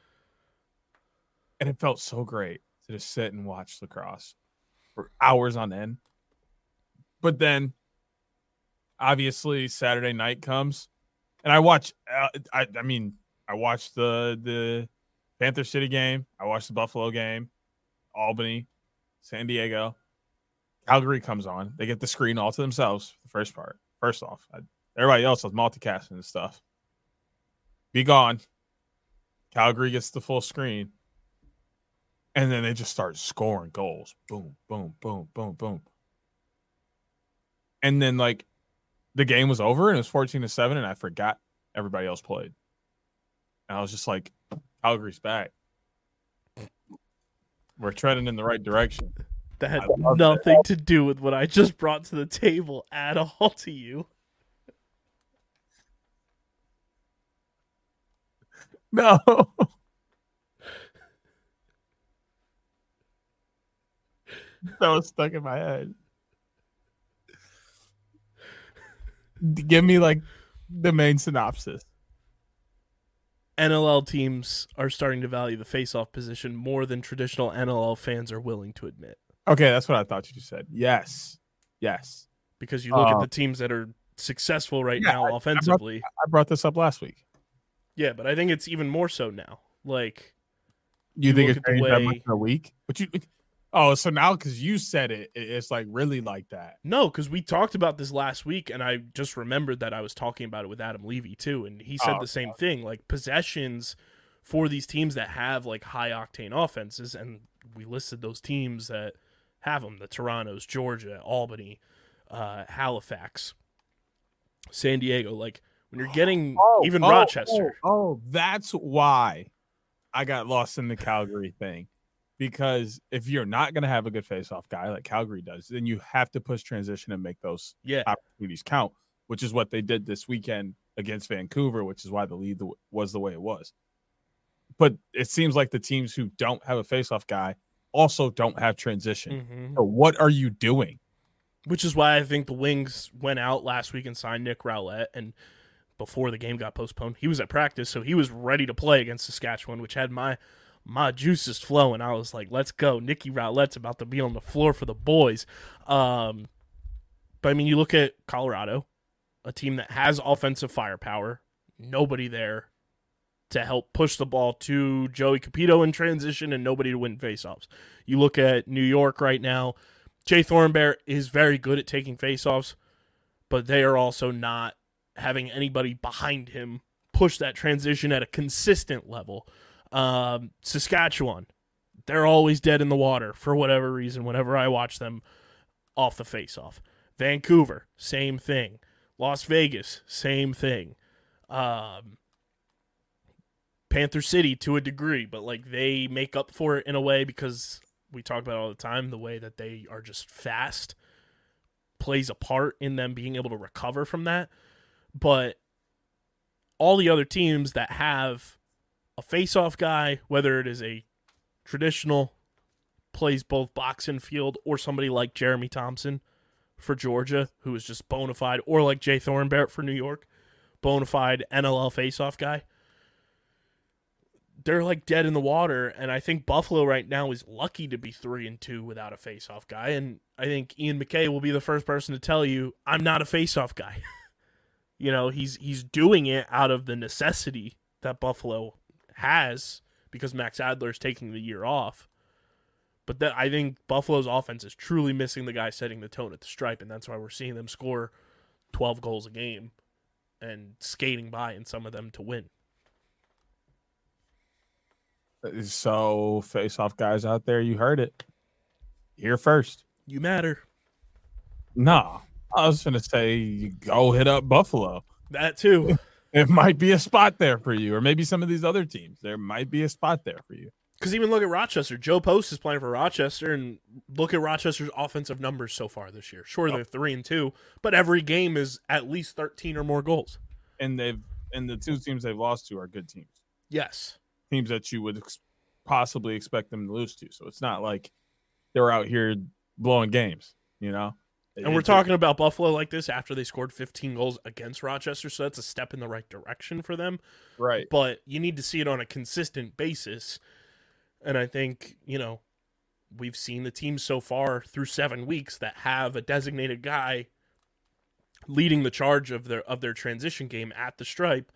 And it felt so great to just sit and watch lacrosse for hours on end. But then obviously Saturday night comes and I watch uh, I I mean, I watched the the Panther City game, I watched the Buffalo game, Albany, San Diego. Calgary comes on. They get the screen all to themselves the first part. First off, I, everybody else was multicasting and stuff. Be gone. Calgary gets the full screen. And then they just start scoring goals. Boom, boom, boom, boom, boom. And then like the game was over and it was 14 to 7, and I forgot everybody else played. And I was just like, Calgary's back. We're treading in the right direction. That had nothing to do with what I just brought to the table at all to you. No. that was stuck in my head. Give me like the main synopsis. NLL teams are starting to value the face-off position more than traditional NLL fans are willing to admit. Okay, that's what I thought you said. Yes. Yes. Because you look at Uh, the teams that are successful right yeah, I- I now brought- offensively. I brought this up last week. yeah, but I think it's even more so now. Like You, You think it's at the that way- much in a week? But you Oh, so now because you said it, it- it's like really like that. No, because we talked about this last week, and I just remembered that I was talking about it with Adam Levy too, and he said Oh, the same thing. Like possessions for these teams that have like high octane offenses, and we listed those teams that have them: the Toronto's, Georgia, Albany, uh, Halifax, San Diego. Like when you're getting even oh, Rochester. Oh, oh, that's why I got lost in the Calgary thing. Because if you're not going to have a good face-off guy like Calgary does, then you have to push transition and make those Yeah, opportunities count, which is what they did this weekend against Vancouver, which is why the lead was the way it was. But it seems like the teams who don't have a face-off guy also don't have transition. Mhm. So what are you doing? which is why I think the Wings went out last week and signed Nick Rowlett. And before the game got postponed, he was at practice, so he was ready to play against Saskatchewan, which had my my juices flowing. I was like, "Let's go!" Nikki Rowlett's about to be on the floor for the boys. Um, but I mean, you look at Colorado, a team that has offensive firepower, nobody there to help push the ball to Joey Cupido in transition, and nobody to win faceoffs. You look at New York right now. Jay Thorimbert is very good at taking faceoffs, but they are also not having anybody behind him push that transition at a consistent level. Um, Saskatchewan, they're always dead in the water for whatever reason whenever I watch them off the face off, Vancouver, same thing. Las Vegas, same thing. Um, Panther City to a degree, but like they make up for it in a way because we talk about it all the time the way that they are just fast plays a part in them being able to recover from that. But all the other teams that have a face-off guy, whether it is a traditional plays both box and field, or somebody like Jeremy Thompson for Georgia, who is just bona fide, or like Jay Thorimbert for New York, bona fide NLL face-off guy. They're like dead in the water, and I think Buffalo right now is lucky to be three and two without a face-off guy. And I think Ian MacKay will be the first person to tell you, "I'm not a face-off guy." you know, he's he's doing it out of the necessity that Buffalo has because Max Adler is taking the year off. But that I think Buffalo's offense is truly missing the guy setting the tone at the stripe, and that's why we're seeing them score twelve goals a game and skating by in some of them to win. So, face off guys out there, you heard it here first. You matter. No, I was going to say, you go hit up Buffalo. That too. It might be a spot there for you, or maybe some of these other teams. There might be a spot there for you. Because even look at Rochester. Joe Post is playing for Rochester, and look at Rochester's offensive numbers so far this year. Sure, they're three and two, but every game is at least thirteen or more goals. And they've and the two teams they've lost to are good teams, Yes, teams that you would ex- possibly expect them to lose to. So it's not like they're out here blowing games, you know. And we're talking about Buffalo like this after they scored 15 goals against Rochester, so that's a step in the right direction for them. right. But you need to see it on a consistent basis, and I think you know we've seen the teams so far through seven weeks that have a designated guy leading the charge of their of their transition game at the stripe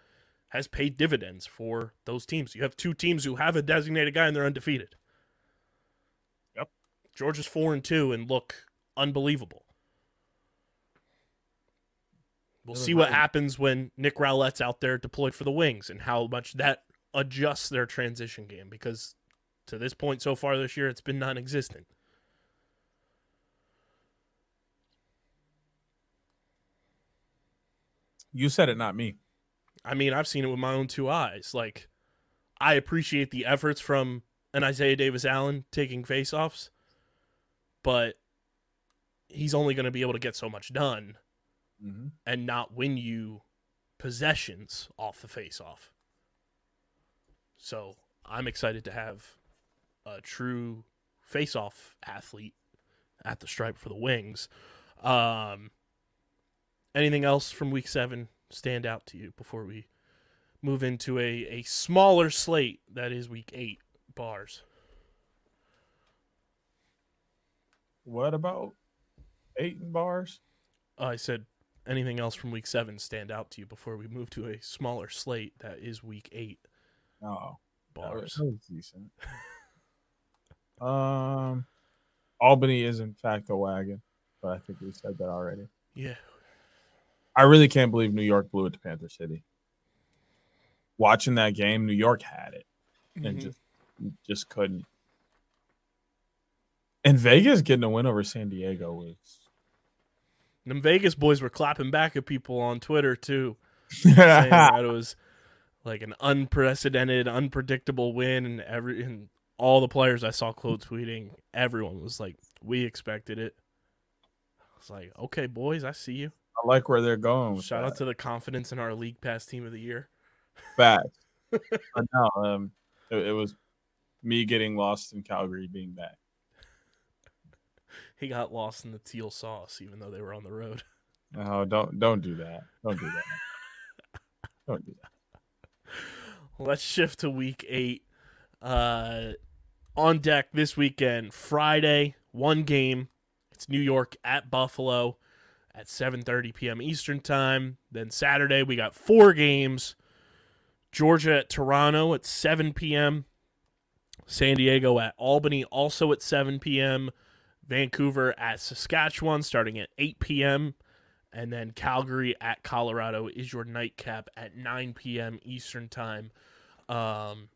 has paid dividends for those teams. You have two teams who have a designated guy and they're undefeated. Yep. Georgia's four and two and look unbelievable. We'll see what happens when Nick Rowlett's out there deployed for the Wings and how much that adjusts their transition game because to this point so far this year it's been non-existent. You said it, not me. I mean, I've seen it with my own two eyes. Like, I appreciate the efforts from an Isaiah Davis Allen taking faceoffs, but he's only going to be able to get so much done Mm-hmm. and not win you possessions off the face off. So I'm excited to have a true face off athlete at the stripe for the Wings. Um, anything else from Week Seven stand out to you before we move into a, a smaller slate that is Week Eight bars? What about eight and bars? I said anything else from Week Seven stand out to you before we move to a smaller slate that is Week Eight No, that was, bars. that was decent. um, Albany is in fact a wagon, but I think we said that already. Yeah, I really can't believe New York blew it to Panther City. Watching that game, New York had it and Mhm. just just couldn't. And Vegas getting a win over San Diego was Them Vegas boys were clapping back at people on Twitter too, saying that it was like an unprecedented, unpredictable win, and every and all the players I saw quote tweeting, everyone was like, "We expected it." I was like, "Okay, boys, I see you." I like where they're going. Shout that. out to the confidence in our league pass team of the year. Facts. but no, um, it, it was me getting lost in Calgary being back. He got lost in the teal sauce, even though they were on the road. No, don't don't do that. Don't do that. don't do that. Let's shift to week eight. Uh, on deck this weekend, Friday, one game. It's New York at Buffalo at 7:30 p.m. Eastern time. Then Saturday we got four games. Georgia at Toronto at 7 p.m. San Diego at Albany also at 7 p.m. Vancouver at Saskatchewan starting at 8 p.m. And then Calgary at Colorado is your nightcap at 9 p.m. Eastern time. Um,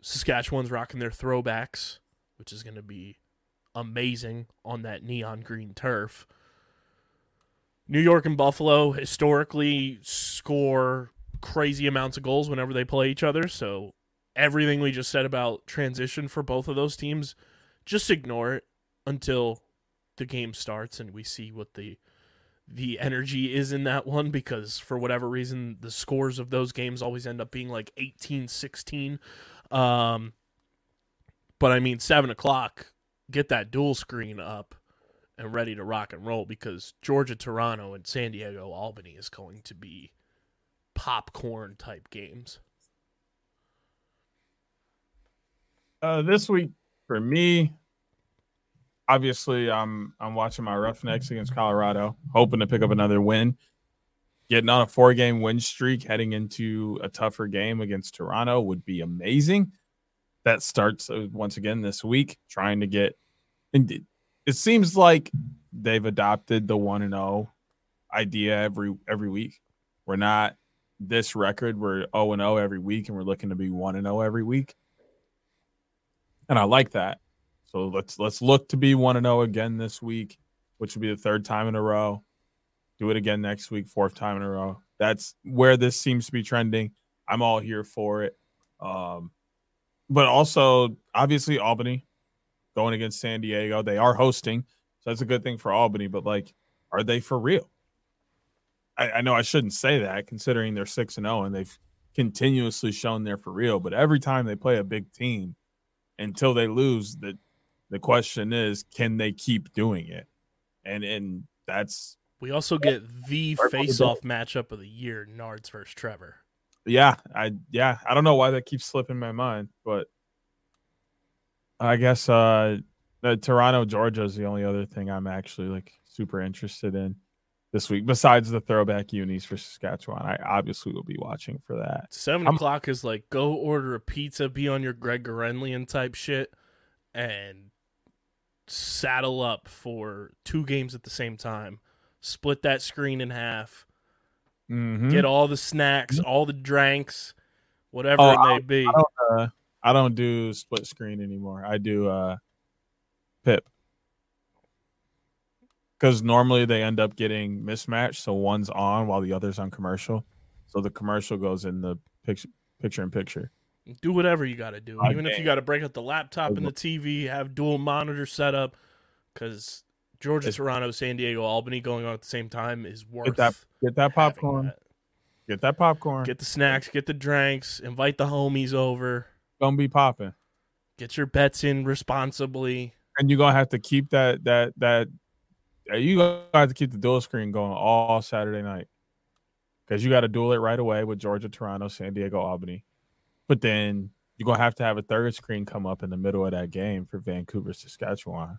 Saskatchewan's rocking their throwbacks, which is going to be amazing on that neon green turf. New York and Buffalo historically score crazy amounts of goals whenever they play each other. So everything we just said about transition for both of those teams, just ignore it until the game starts and we see what the the energy is in that one because for whatever reason the scores of those games always end up being like 18 16 um but i mean 7 o'clock get that dual screen up and ready to rock and roll because georgia toronto and san diego albany is going to be popcorn type games. Uh, this week for me, obviously, I'm I'm watching my Roughnecks against Colorado, hoping to pick up another win. Getting on a four game win streak heading into a tougher game against Toronto would be amazing. That starts uh, once again this week, trying to get. It, it seems like they've adopted the one and zero idea every every week. We're not this record. We're zero and zero every week, and we're looking to be one and zero every week and I like that. So let's let's look to be one and zero again this week, which would be the third time in a row. Do it again next week, fourth time in a row. That's where this seems to be trending. I'm all here for it. Um, but also, obviously, Albany going against San Diego. They are hosting, so that's a good thing for Albany. But like, are they for real? I, I know I shouldn't say that, considering they're six and zero and they've continuously shown they're for real. But every time they play a big team, until they lose, the the question is, can they keep doing it? And and that's we also get the face-off matchup of the year nards versus trevor yeah, I yeah, I don't know why that keeps slipping my mind, but I guess uh the Toronto, Georgia is the only other thing I'm actually like super interested in this week, besides the throwback unis for Saskatchewan. I obviously will be watching for that. 7 I'm- o'clock is like go order a pizza be on your greg Gurenlian type shit and saddle up for two games at the same time split that screen in half Mhm. get all the snacks all the drinks whatever Oh, it may be I don't, uh, I don't do split screen anymore. I do uh pip. Because normally they end up getting mismatched, so one's on while the other's on commercial. So the commercial goes in the picture picture in picture. Do whatever you got to do even if you got to break out the laptop and the tv have dual monitor setup because georgia It's- toronto san diego albany going on at the same time is worth that- Get that popcorn. that. Get that popcorn. get the snacks get the drinks invite the homies over gonna be popping. get your bets in responsibly And you're gonna have to keep that that that uh, you gonna have to keep the dual screen going all Saturday night. Because you gotta duel it right away with Georgia, Toronto, San Diego, Albany. But then you're gonna have to have a third screen come up in the middle of that game for Vancouver, Saskatchewan.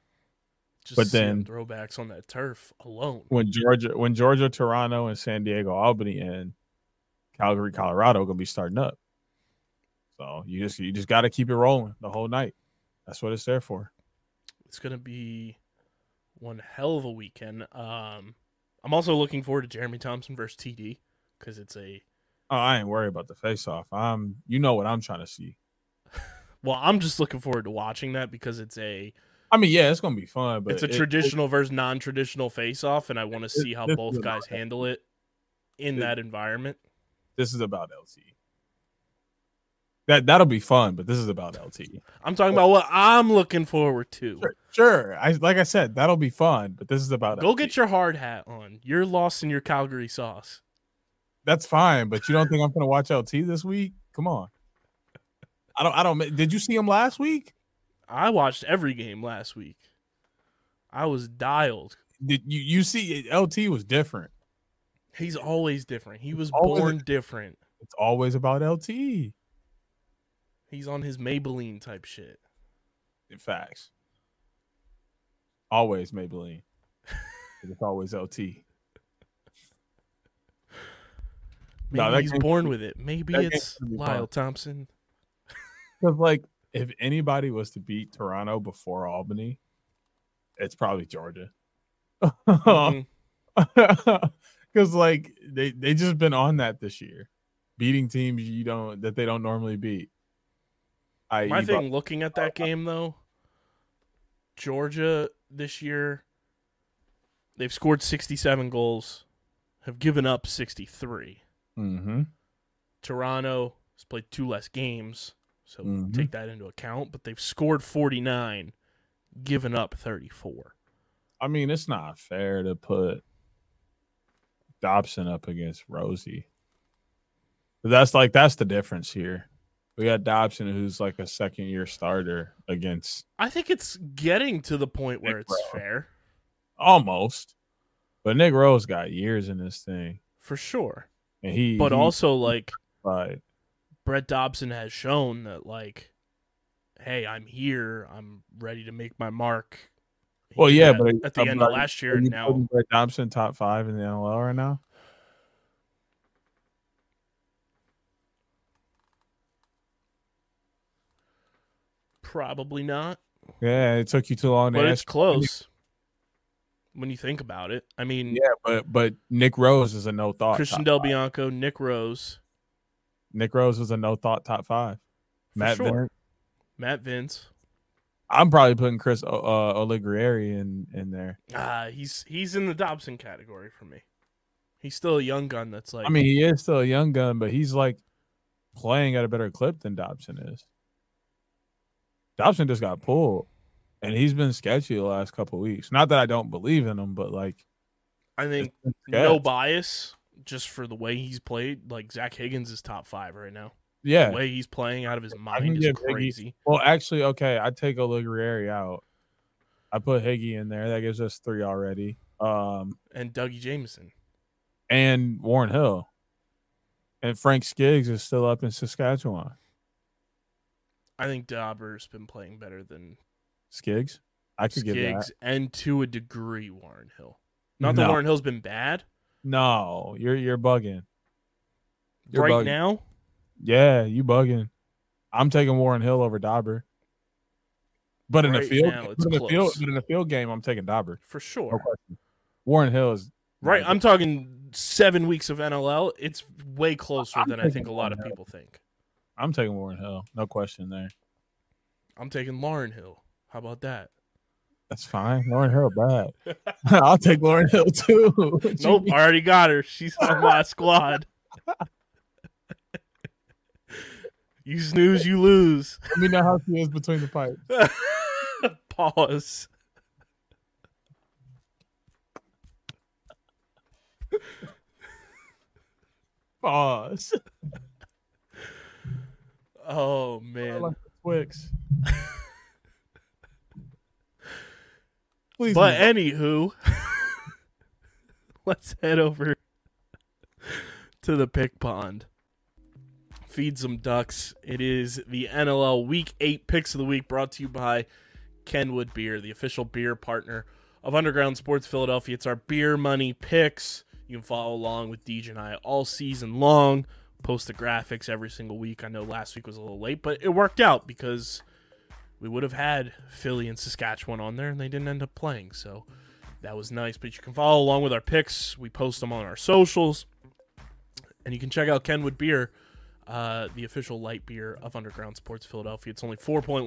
just But then- throwbacks on that turf alone When Georgia when Georgia, Toronto, and San Diego, Albany and Calgary, Colorado are gonna be starting up. So you just you just gotta keep it rolling the whole night. That's what it's there for. it's gonna be one hell of a weekend um i'm also looking forward to jeremy thompson versus td because it's a Oh, I ain't worried about the face off. Um, you know what I'm trying to see. well i'm just looking forward to watching that because it's a I mean, yeah, it's gonna be fun, but it's a it- traditional versus non-traditional face-off and i want to see how both guys handle it in it- that environment this is about LT. That that'll be fun, but this is about LT. i'm talking about what i'm looking forward to Sure, sure. I like I said, that'll be fun, but this is about go LT. get your hard hat on you're lost in your calgary sauce That's fine, but you don't think I'm gonna watch LT this week? Come on. I don't. I don't. Did you see him last week? i watched every game last week I was dialed. Did you you see LT was different. He's always different. He was always- born different. It's always about LT. He's on his Maybelline type shit. In facts. Always Maybelline. it's always LT. Maybe No, he's born gonna- with it. Maybe it's game's fun. Lyle Thompson. Because like if anybody was to beat Toronto before Albany, it's probably Georgia. Mm-hmm. Because like they they just been on that this year, beating teams you don't that they don't normally beat. I My thing looking at that game though, Georgia this year, they've scored 67 goals, have given up 63. Hmm Toronto has played two less games, so Mhm. take that into account, but they've scored 49, given up 34. I mean, it's not fair to put Dobson up against Rosie. That's like that's the difference here. We got Dobson, who's like a second year starter against I think it's getting to the point where Nick it's Rowe. fair, almost, but Nick Rose got years in this thing, for sure. And he. But he also like tried. Brett Dobson has shown that like hey, I'm here, I'm ready to make my mark. He Well, yeah, that but at the end of last year, now Brett Dobson top five in the NLL right now. probably not. Yeah, it took you too long to But it's close when you think about it. I mean, Yeah, but but Nick Rose is a no thought. Christian Del five. Bianco, Nick Rose, Nick Rose is a no thought top five. For Matt sure. Vince. Matt Vinc. I'm probably putting Chris uh, Origlieri in in there. Uh, he's he's in the Dobson category for me. He's still a young gun that's like I mean, he is still a young gun, but he's like playing at a better clip than Dobson is. Dobson just got pulled, and he's been sketchy the last couple weeks. Not that I don't believe in him, but like I think no bias just for the way he's played. Like Zach Higgins is top five right now. yeah. The way he's playing out of his mind is give Higgy- crazy. Well, actually, okay, I take Origlieri out. I put Higgy in there. That gives us three already. Um, And Dougie Jamieson. and Warren Hill. And Frank Skiggs is still up in Saskatchewan. I think Dauber's been playing better than Skiggs? I could give that. Skiggs and to a degree Warren Hill. Not that Warren Hill's been bad No, you're you're bugging. You're right bugging. now. Yeah, you bugging. I'm taking Warren Hill over Dauber. But in Right the field, now, but in the field, but in the field game, I'm taking Dauber. For sure. question. Warren Hill is Right. I'm talking seven weeks of NLL. It's way closer I'm than I think a lot of people think. I'm taking Warren Hill. No question there. I'm taking Lauren Hill. How about that? That's fine. Lauren Hill bad. I'll take Lauren Hill too. Nope. I already got her. She's on my squad. you snooze, you lose. Let me know how she is between the pipes. Pause. Pause. Oh I man. like the Twix. Please, But move anywho, let's head over to the pick pond. Feed some ducks. It is the NLL Week 8 Picks of the Week brought to you by Kenwood Beer, the official beer partner of Underground Sports Philadelphia. It's our beer money picks. You can follow along with Deej and I all season long. Post the graphics every single week. I know last week was a little late, but it worked out because we would have had Philly and Saskatchewan on there, and they didn't end up playing. So that was nice. But you can follow along with our picks. We post them on our socials, and you can check out Kenwood Beer, uh, the official light beer of Underground Sports Philadelphia. It's only 4.1%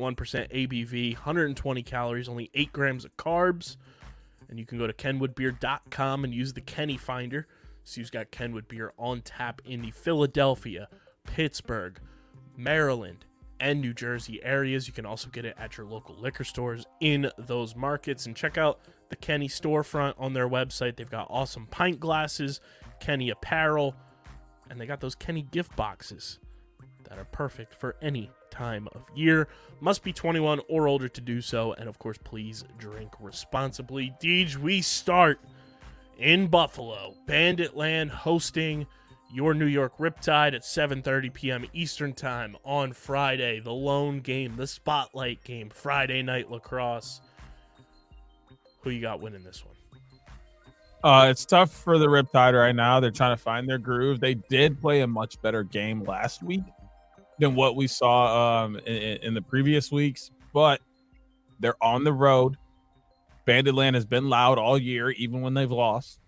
ABV, 120 calories, only 8 grams of carbs. And you can go to kenwoodbeer.com and use the Kenny Finder. So you've got Kenwood Beer on tap in the Philadelphia, Pittsburgh, Maryland, and New Jersey areas. You can also get it at your local liquor stores in those markets. And check out the Kenny storefront on their website. They've got awesome pint glasses, Kenny apparel, and they got those Kenny gift boxes that are perfect for any time of year. Must be 21 or older to do so, and of course, please drink responsibly. Deej, we start in Buffalo. Bandit Land hosting your New York Riptide at 7:30 p.m. Eastern Time on Friday. The lone game, the spotlight game, Friday night lacrosse. Who you got winning this one? Uh, it's tough for the Riptide right now. They're trying to find their groove. They did play a much better game last week than what we saw um, in, in the previous weeks, but they're on the road. Banditland has been loud all year, even when they've lost.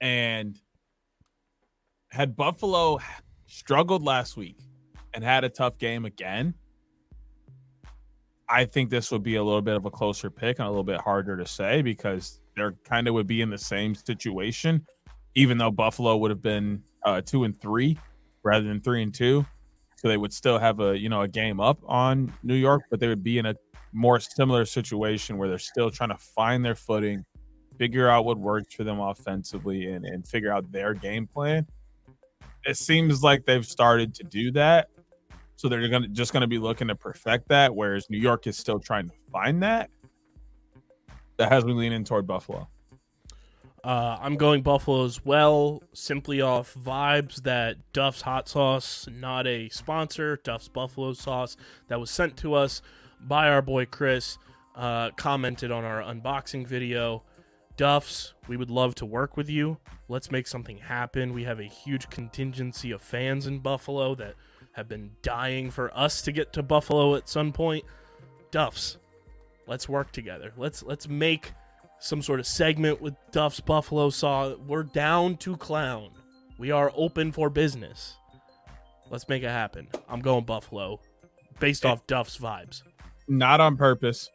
And had Buffalo struggled last week and had a tough game again, I think this would be a little bit of a closer pick and a little bit harder to say because they're kind of would be in the same situation, even though Buffalo would have been uh, two and three rather than three and two. So they would still have a you know a game up on New York, but they would be in a more similar situation where they're still trying to find their footing, figure out what works for them offensively, and, and figure out their game plan. It seems like they've started to do that. So they're gonna just gonna be looking to perfect that, whereas New York is still trying to find that that has me leaning toward Buffalo. Uh, I'm going Buffalo as well, simply off vibes that Duff's hot sauce, not a sponsor, Duff's buffalo sauce that was sent to us by our boy Chris, uh, commented on our unboxing video. Duff's, we would love to work with you. Let's make something happen. We have a huge contingency of fans in Buffalo that have been dying for us to get to Buffalo at some point. Duff's, let's work together. Let's let's make some sort of segment with Duff's Buffalo Saw. We're down to clown. We are open for business. Let's make it happen. I'm going Buffalo based off Duff's vibes. Not on purpose.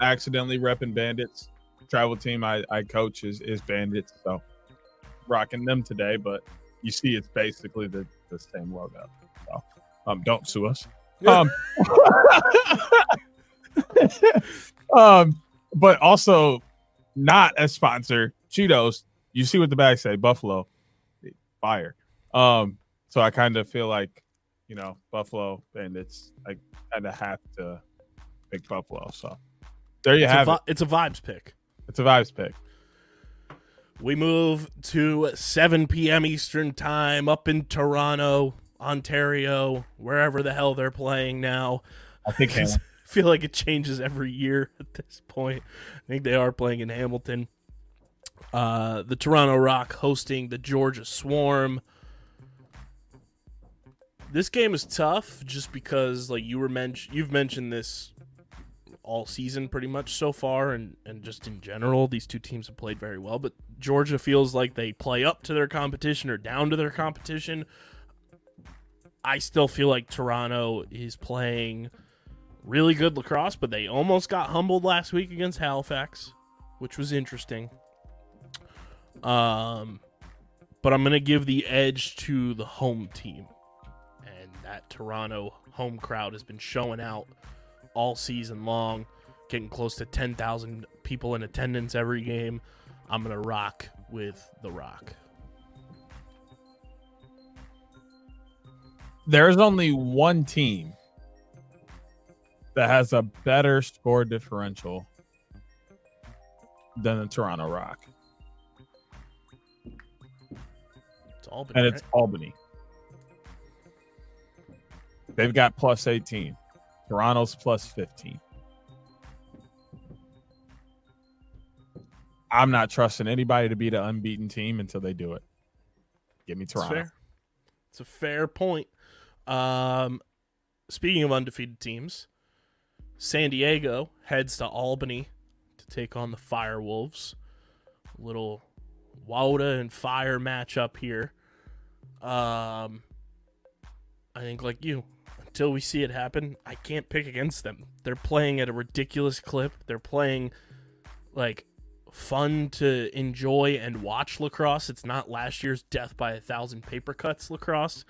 Accidentally repping bandits. Travel team I, I coach is, is bandits, so rocking them today, but you see it's basically the, the same logo. So um don't sue us. Um um, but also not a sponsor. Cheetos. You see what the bags say? Buffalo, fire. Um, so I kind of feel like, you know, Buffalo, and it's I kind of have to pick Buffalo. So there you It's have it. it's a vibes pick. It's a vibes pick. We move to 7 p.m. Eastern Time up in Toronto, Ontario, wherever the hell they're playing now. I think I feel like it changes every year at this point. I think they are playing in Hamilton. Uh, the Toronto Rock hosting the Georgia Swarm. This game is tough just because, like you were mentioned, you've mentioned this all season pretty much so far, and and just in general, these two teams have played very well. But Georgia feels like they play up to their competition or down to their competition. I still feel like Toronto is playing really good lacrosse, but they almost got humbled last week against Halifax, which was interesting. Um, but I'm gonna give the edge to the home team, and that Toronto home crowd has been showing out all season long, getting close to 10,000 people in attendance every game. I'm gonna rock with the Rock. There's only one team that has a better score differential than the Toronto Rock, It's all and it's Albany. They've got plus 18. Toronto's plus 15. I'm not trusting anybody to beat an unbeaten team until they do it. Give me It's Toronto. fair. It's a fair point. Um, speaking of undefeated teams, San Diego heads to Albany to take on the Firewolves. Little Wauda and Fire matchup here. Um, I think like you, until we see it happen, I can't pick against them. They're playing at a ridiculous clip. They're playing like fun to enjoy and watch lacrosse. It's not last year's death by a thousand paper cuts lacrosse.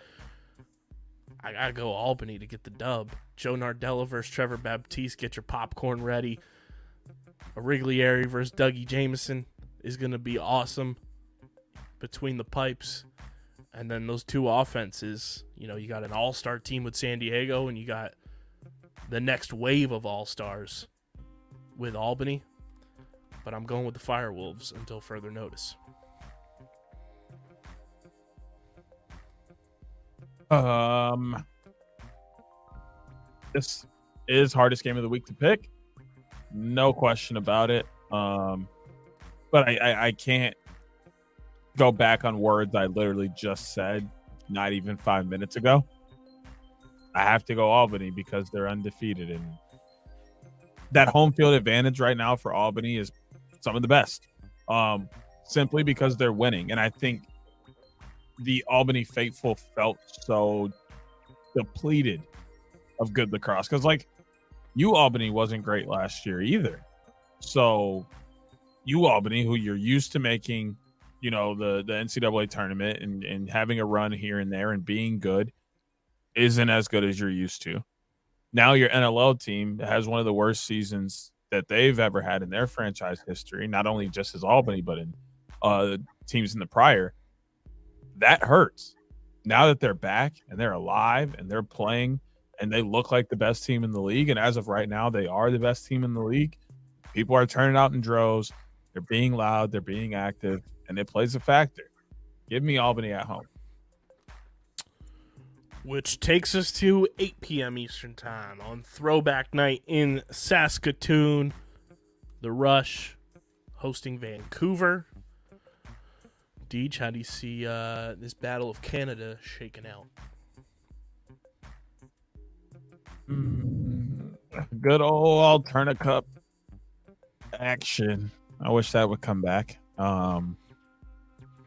I gotta go Albany to get the dub. Joe Nardella versus Trevor Baptiste. Get your popcorn ready. A Riglieri versus Dougie Jamieson is gonna be awesome between the pipes. And then those two offenses, you know, you got an all star team with San Diego, and you got the next wave of all stars with Albany. But I'm going with the Firewolves until further notice. Um, this is hardest game of the week to pick, no question about it. Um, but I, I, I can't go back on words I literally just said not even five minutes ago. I have to go Albany because they're undefeated and that home field advantage right now for Albany is some of the best. Um, simply because they're winning. And I think the Albany faithful felt so depleted of good lacrosse because, like, you Albany wasn't great last year either. So, you Albany, who you're used to making, you know, the the NCAA tournament and and having a run here and there and being good, isn't as good as you're used to. Now your NLL team has one of the worst seasons that they've ever had in their franchise history. Not only just as Albany, but in uh, teams in the prior that hurts. Now that they're back and they're alive and they're playing and they look like the best team in the league, and as of right now, they are the best team in the league. People are turning out in droves. They're being loud. They're being active, and it plays a factor. Give me Albany at home. Which takes us to 8 p.m. Eastern Time on Throwback Night in Saskatoon. The Rush hosting Vancouver. Deej, how do you see uh, this Battle of Canada shaking out? Good old Alterna Cup action. I wish that would come back. Um,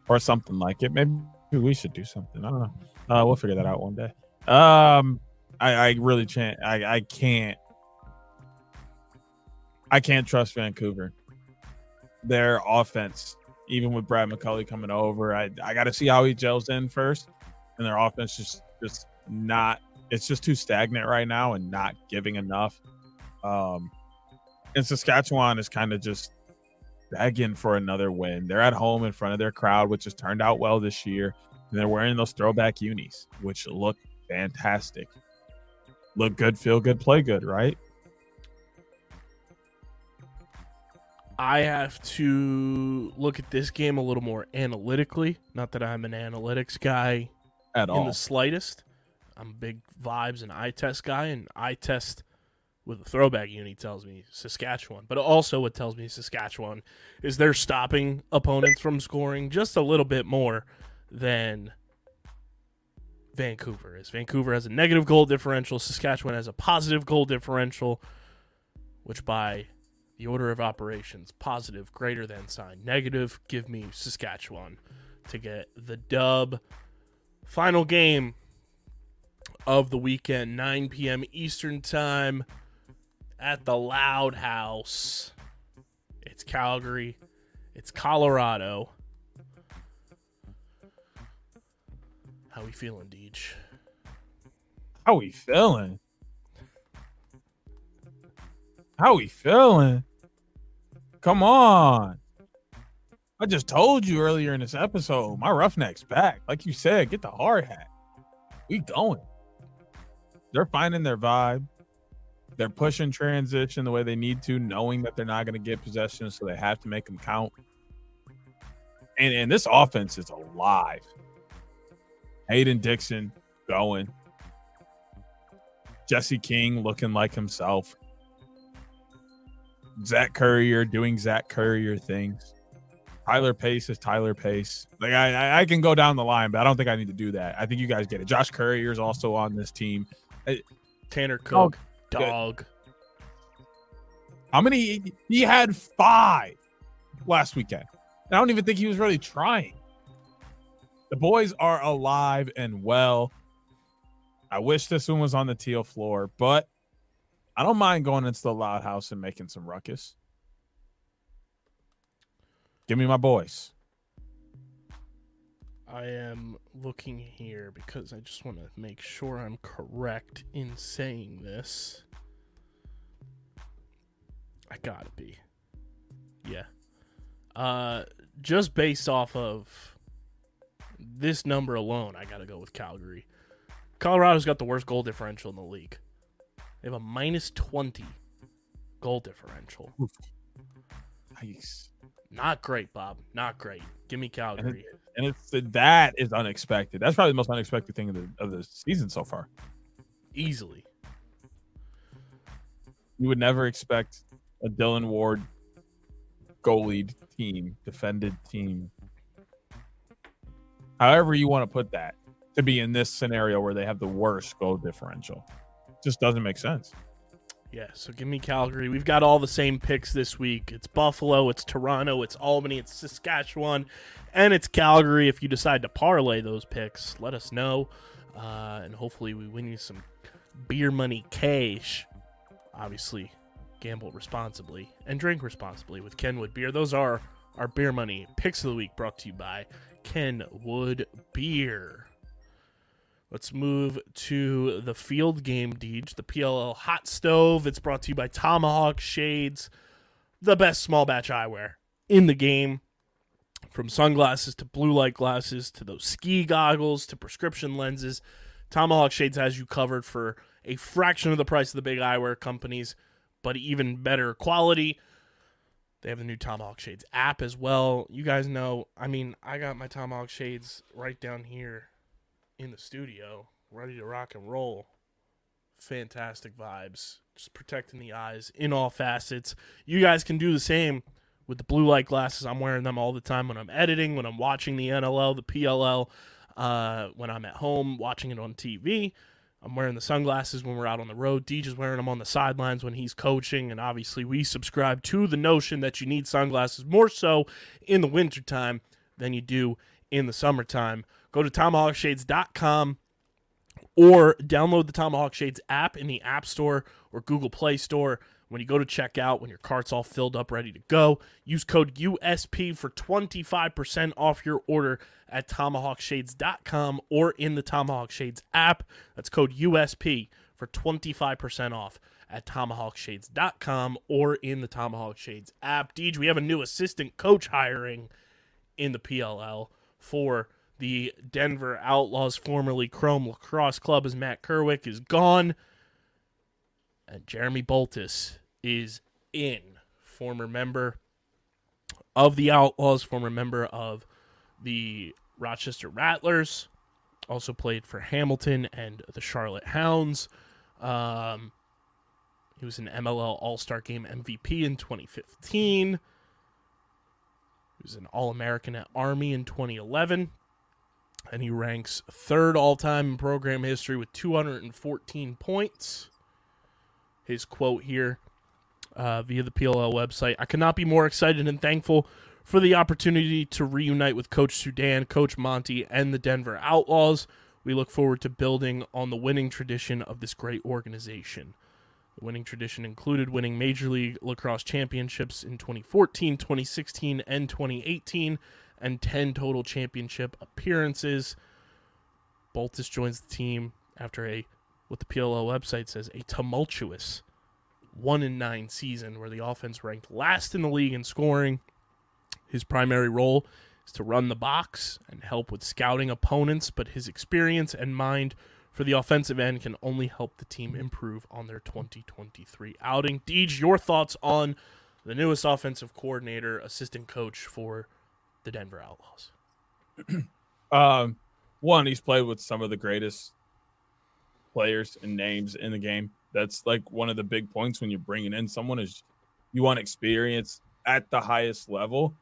or something like it. Maybe we should do something. I don't know. Uh, we'll figure that out one day. Um, I, I really can't. I, I can't. I can't trust Vancouver. Their offense, even with Brad McCulley coming over, I I got to see how he gels in first. And their offense just just not. It's just too stagnant right now and not giving enough. Um, and Saskatchewan is kind of just begging for another win. They're at home in front of their crowd, which has turned out well this year. And they're wearing those throwback unis, which look fantastic. Look good, feel good, play good, right? I have to look at this game a little more analytically. Not that I'm an analytics guy At in all. the slightest. I'm a big vibes and eye test guy, and eye test with a throwback uni tells me Saskatchewan. But also, what tells me Saskatchewan is they're stopping opponents from scoring just a little bit more than Vancouver is. Vancouver has a negative goal differential. Saskatchewan has a positive goal differential, which by the order of operations, positive greater than sign, negative give me Saskatchewan to get the dub. Final game of the weekend, 9 p.m. Eastern Time at the Loud House. It's Calgary. It's Colorado. How we feeling, Deej? How we feeling? How we feeling? Come on. I just told you earlier in this episode, my roughneck's back. Like you said, get the hard hat. We going. They're finding their vibe. They're pushing transition the way they need to, knowing that they're not going to get possession, so they have to make them count. And and this offense is alive. Hayden Dixon going. Jesse King looking like himself. Zach Currier doing Zach Currier things. Tyler Pace is Tyler Pace. Like I, I, can go down the line, but I don't think I need to do that. I think you guys get it. Josh Currier is also on this team. Uh, Tanner Oh, Cook, dog. How many? He had five last weekend. I don't even think he was really trying. The boys are alive and well. I wish this one was on the teal floor, but I don't mind going into the loud house and making some ruckus. Give me my boys. I am looking here because I just want to make sure I'm correct in saying this. I gotta be. Yeah. Uh, just based off of this number alone, I got to go with Calgary. Colorado's got the worst goal differential in the league. They have a minus 20 goal differential. Nice. Not great, Bob. Not great. Give me Calgary. And it's that is unexpected. That's probably the most unexpected thing of the of the season so far. Easily. You would never expect a Dillon Ward goalied team, defended team. However you want to put that to be in this scenario where they have the worst goal differential. Just doesn't make sense. Yeah, so give me Calgary. We've got all the same picks this week. It's Buffalo, it's Toronto, it's Albany, it's Saskatchewan, and it's Calgary. If you decide to parlay those picks, let us know. Uh, and hopefully we win you some beer money cash. Obviously, gamble responsibly and drink responsibly with Kenwood beer. Those are our beer money picks of the week brought to you by Kenwood Beer. Let's move to the field game, Deej, the PLL hot stove. It's brought to you by Tomahawk Shades, the best small batch eyewear in the game. From sunglasses to blue light glasses to those ski goggles to prescription lenses, Tomahawk Shades has you covered for a fraction of the price of the big eyewear companies, but even better quality. They have the new Tomahawk Shades app as well. You guys know, I mean, I got my Tomahawk Shades right down here in the studio, ready to rock and roll. Fantastic vibes. Just protecting the eyes in all facets. You guys can do the same with the blue light glasses. I'm wearing them all the time when I'm editing, when I'm watching the NLL, the PLL, uh, when I'm at home watching it on TV. I'm wearing the sunglasses when we're out on the road. Deej is wearing them on the sidelines when he's coaching. And obviously, we subscribe to the notion that you need sunglasses more so in the wintertime than you do in the summertime. Go to tomahawkshades.com or download the Tomahawk Shades app in the App Store or Google Play Store. When you go to checkout, when your cart's all filled up, ready to go, use code USP for 25% off your order at tomahawkshades.com or in the Tomahawk Shades app. That's code USP for 25% off at tomahawkshades.com or in the Tomahawk Shades app. Deej, we have a new assistant coach hiring in the PLL for the Denver Outlaws, formerly Chrome Lacrosse Club, as Matt Kerwick is gone. And Jeremy Boltus is in, former member of the Outlaws, former member of the Rochester Rattlers, also played for Hamilton and the Charlotte Hounds. Um, he was an MLL All Star Game MVP in 2015. He was an All American at Army in 2011 and he ranks third all time in program history with 214 points. His quote here uh, via the PLL website I cannot be more excited and thankful for the opportunity to reunite with Coach Soudan, Coach Monty, and the Denver Outlaws. We look forward to building on the winning tradition of this great organization. The winning tradition included winning Major League Lacrosse championships in 2014, 2016, and 2018 and 10 total championship appearances. Boltus joins the team after a what the PLL website says a tumultuous 1 in 9 season where the offense ranked last in the league in scoring. His primary role is to run the box and help with scouting opponents, but his experience and mind for the offensive end can only help the team improve on their 2023 outing. Deej, your thoughts on the newest offensive coordinator, assistant coach for the Denver Outlaws? Um, one, he's played with some of the greatest players and names in the game. That's like one of the big points when you're bringing in someone is you want experience at the highest level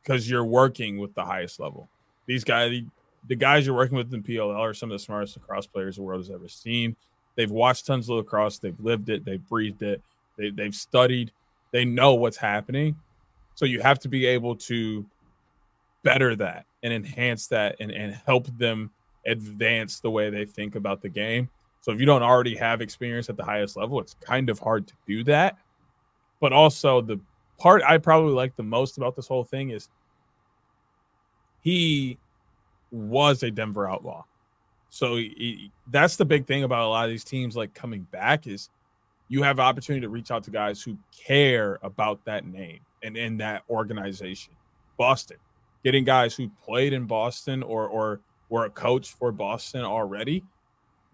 because you're working with the highest level. These guys, the guys you're working with in PLL are some of the smartest lacrosse players the world has ever seen. They've watched tons of lacrosse, they've lived it, they've breathed it, they, they've studied, they know what's happening. So you have to be able to better that and enhance that and, and help them advance the way they think about the game. So if you don't already have experience at the highest level, it's kind of hard to do that. But also the part I probably like the most about this whole thing is he was a Denver outlaw. So he, that's the big thing about a lot of these teams like coming back is you have opportunity to reach out to guys who care about that name and in that organization. Boston, getting guys who played in Boston or or were a coach for Boston already,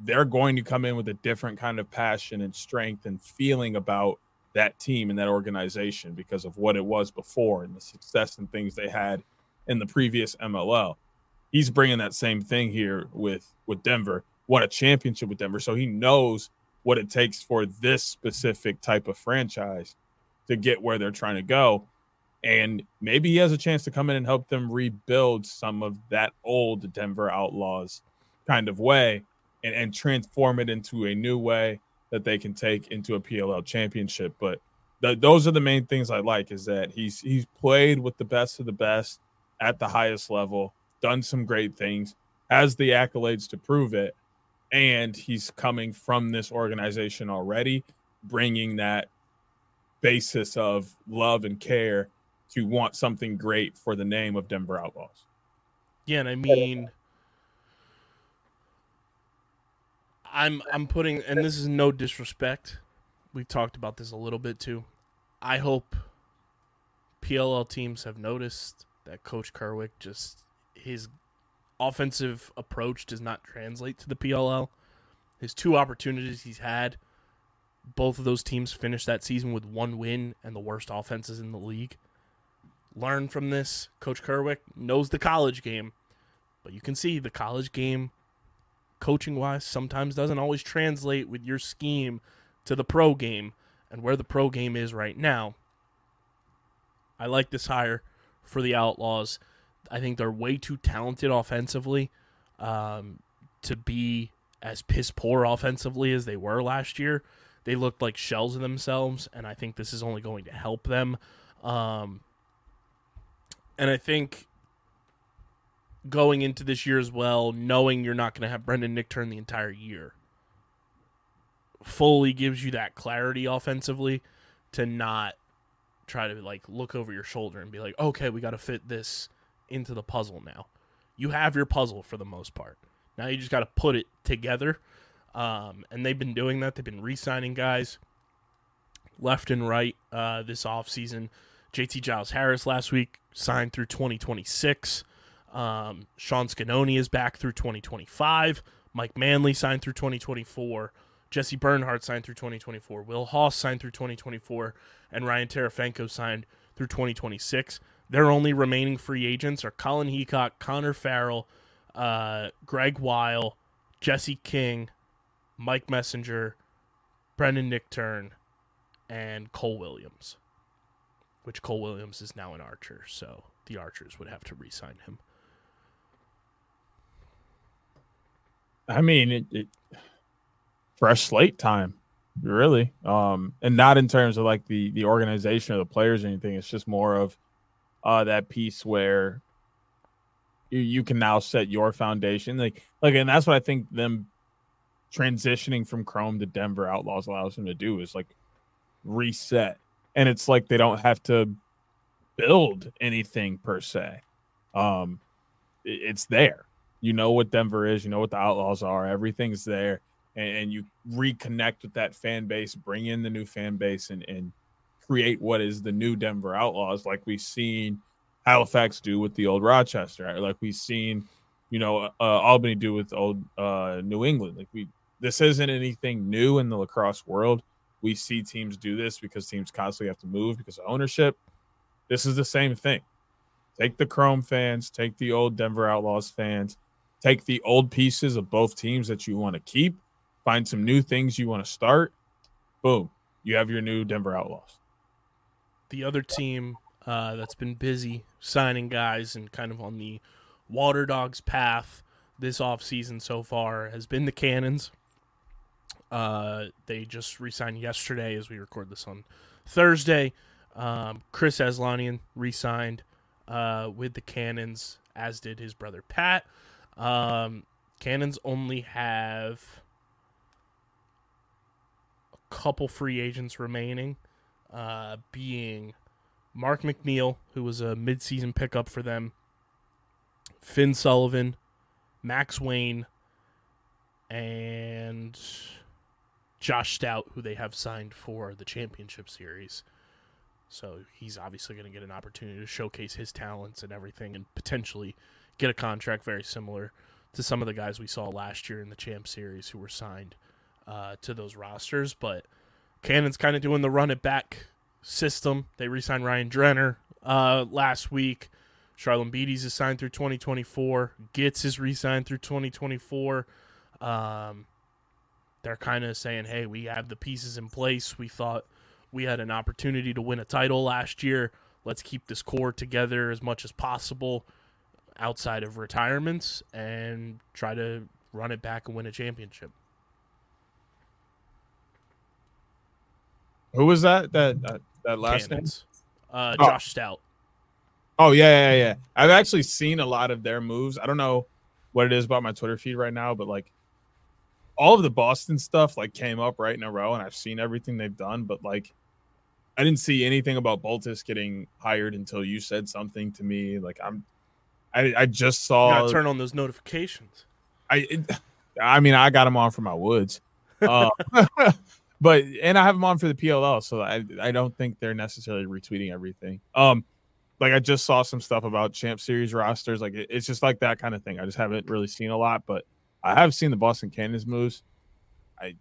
they're going to come in with a different kind of passion and strength and feeling about that team and that organization because of what it was before and the success and things they had in the previous MLL. He's bringing that same thing here with with Denver. Won a championship with Denver, so he knows what it takes for this specific type of franchise to get where they're trying to go. And maybe he has a chance to come in and help them rebuild some of that old Denver Outlaws kind of way and, and transform it into a new way that they can take into a PLL championship. But th- those are the main things I like is that he's he's played with the best of the best at the highest level, done some great things, has the accolades to prove it, and he's coming from this organization already, bringing that basis of love and care to want something great for the name of Denver Outlaws. Yeah, and I mean, I'm I'm putting, and this is no disrespect. We talked about this a little bit too. I hope PLL teams have noticed that Coach Kerwick just his offensive approach does not translate to the PLL. His two opportunities he's had, both of those teams finished that season with one win and the worst offenses in the league. Learn from this. Coach Kerwick knows the college game, but you can see the college game, coaching wise, sometimes doesn't always translate with your scheme to the pro game and where the pro game is right now. I like this hire for the Outlaws. I think they're way too talented offensively um, to be as piss poor offensively as they were last year. They looked like shells of themselves, and I think this is only going to help them. Um, and I think going into this year as well, knowing you're not going to have Brendan Nichtern the entire year, fully gives you that clarity offensively to not try to like look over your shoulder and be like, okay, we got to fit this into the puzzle now. You have your puzzle for the most part. Now you just got to put it together. Um, and they've been doing that. They've been re signing guys left and right uh, this offseason. JT Giles Harris last week signed through 2026. Um, Sean Sconone is back through 2025. Mike Manley signed through 2024. Jesse Bernhardt signed through 2024. Will Haas signed through 2024. And Ryan Terefenko signed through 2026. Their only remaining free agents are Colin Heacock, Connor Farrell, uh, Greg Weil, Jesse King, Mike Messenger, Brendan Nichtern, and Cole Williams. Which Cole Williams is now an Archer, so the Archers would have to re-sign him. I mean, it, it fresh slate time, really, um, and not in terms of like the the organization or the players or anything. It's just more of uh, that piece where you, you can now set your foundation, like like, and that's what I think them transitioning from Chrome to Denver Outlaws allows them to do is like reset, and it's like they don't have to build anything per se. Um, it's there you know what Denver is, you know what the Outlaws are, everything's there, and, you reconnect with that fan base, bring in the new fan base, and, and create what is the new Denver Outlaws, like we've seen Halifax do with the old Rochester, right? like we've seen, you know, uh, Albany do with old uh, New England. Like we, this isn't anything new in the lacrosse world. We see teams do this because teams constantly have to move because of ownership. This is the same thing. Take the Chrome fans, take the old Denver Outlaws fans, take the old pieces of both teams that you want to keep, find some new things you want to start. Boom, you have your new Denver Outlaws. The other team uh, that's been busy signing guys and kind of on the Water Dogs path this offseason so far has been the Cannons. Uh, they just re-signed yesterday as we record this on Thursday. Um, Chris Aslanian re-signed uh, with the Cannons, as did his brother Pat. Um, Cannons only have a couple free agents remaining, uh, being Mark McNeil, who was a midseason pickup for them, Finn Sullivan, Max Wayne, and Josh Stout, who they have signed for the championship series. So he's obviously going to get an opportunity to showcase his talents and everything and potentially get a contract very similar to some of the guys we saw last year in the Champ Series who were signed uh, to those rosters. But Cannon's kind of doing the run it back system. They re signed Ryan Drenner uh, last week. Charlon Beatties is signed through 2024. Gitz is re signed through 2024. Um, they're kind of saying, hey, we have the pieces in place. We thought we had an opportunity to win a title last year. Let's keep this core together as much as possible outside of retirements and try to run it back and win a championship. Who was that? That that, that last name? Cannons. Uh, Oh. Josh Stout. Oh yeah, yeah, yeah. I've actually seen a lot of their moves. I don't know what it is about my Twitter feed right now, but like all of the Boston stuff like came up right in a row, and I've seen everything they've done. But like, I didn't see anything about Boltus getting hired until you said something to me. Like I'm, I I just saw. gotta turn on those notifications. I it, I mean I got him on for my woods, uh, but and I have him on for the PLL, so I I don't think they're necessarily retweeting everything. Um, like I just saw some stuff about Champ Series rosters, like it, it's just like that kind of thing. I just haven't really seen a lot, but I have seen the Boston Cannons moves. I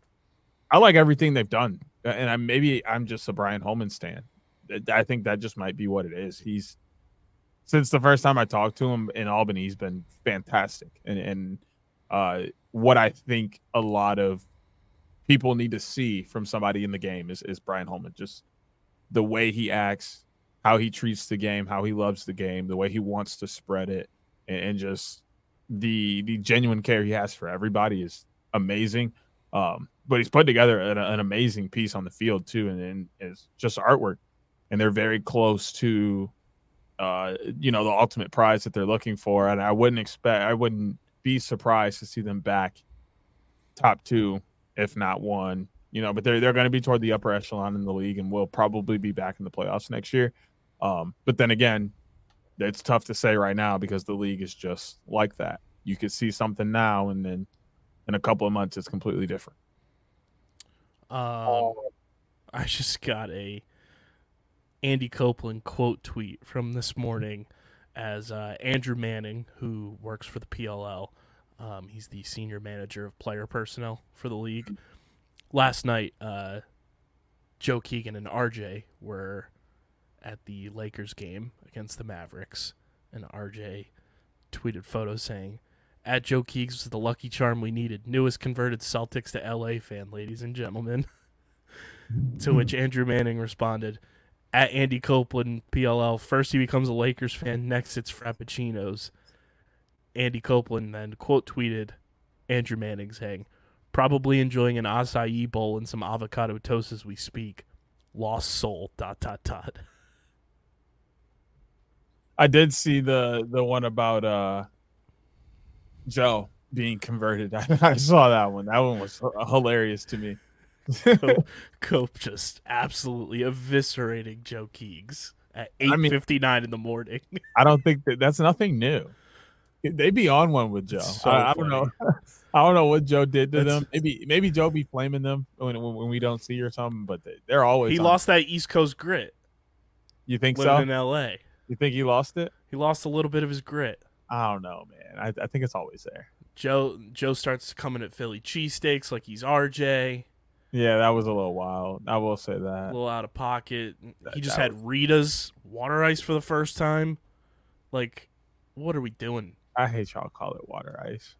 I like everything they've done, and I maybe I'm just a Brian Holman stan. I think that just might be what it is. He's since the first time I talked to him in Albany, he's been fantastic, and and uh, what I think a lot of people need to see from somebody in the game is is Brian Holman. Just the way he acts, how he treats the game, how he loves the game, the way he wants to spread it, and, and just the the genuine care he has for everybody is amazing. Um, but he's put together an, an amazing piece on the field too, and, and it's just artwork, and they're very close to, uh, you know, the ultimate prize that they're looking for. And I wouldn't expect, I wouldn't be surprised to see them back top two, if not one. You know, but they're they're going to be toward the upper echelon in the league, and will probably be back in the playoffs next year. Um, but then again, it's tough to say right now because the league is just like that. You could see something now, and then in a couple of months, it's completely different. Um, I just got a Andy Copeland quote tweet from this morning as uh, Andrew Manning, who works for the PLL, um, he's the senior manager of player personnel for the league. Last night, uh, Joe Keegan and RJ were at the Lakers game against the Mavericks, and RJ tweeted photos saying, "At Joe Keegs was the lucky charm we needed. Newest converted Celtics to LA fan, ladies and gentlemen." to which Andrew Manning responded, "At Andy Copeland PLL, first he becomes a Lakers fan, next it's Frappuccinos." Andy Copeland then quote tweeted Andrew Manning saying, "Probably enjoying an acai bowl and some avocado toast as we speak. Lost soul. Dot dot dot." I did see the the one about uh Joe being converted. I, I saw that one. That one was hilarious to me. Cope, just absolutely eviscerating Joe Keegs at I mean- 8:59 in the morning. I don't think that that's nothing new. They be on one with Joe. So I, I don't know. I don't know what Joe did to That's- them. Maybe maybe Joe be flaming them when when, when we don't see or something. But they, they're always. he on. lost that East Coast grit You think living so? in LA. You think he lost it? He lost a little bit of his grit. I don't know, man. I, I think it's always there. Joe Joe starts coming at Philly cheesesteaks like he's RJ, Yeah, that was a little wild. I will say that. a little out of pocket. That- He just had Rita's water ice for the first time. Like, what are we doing? I hate y'all call it water ice.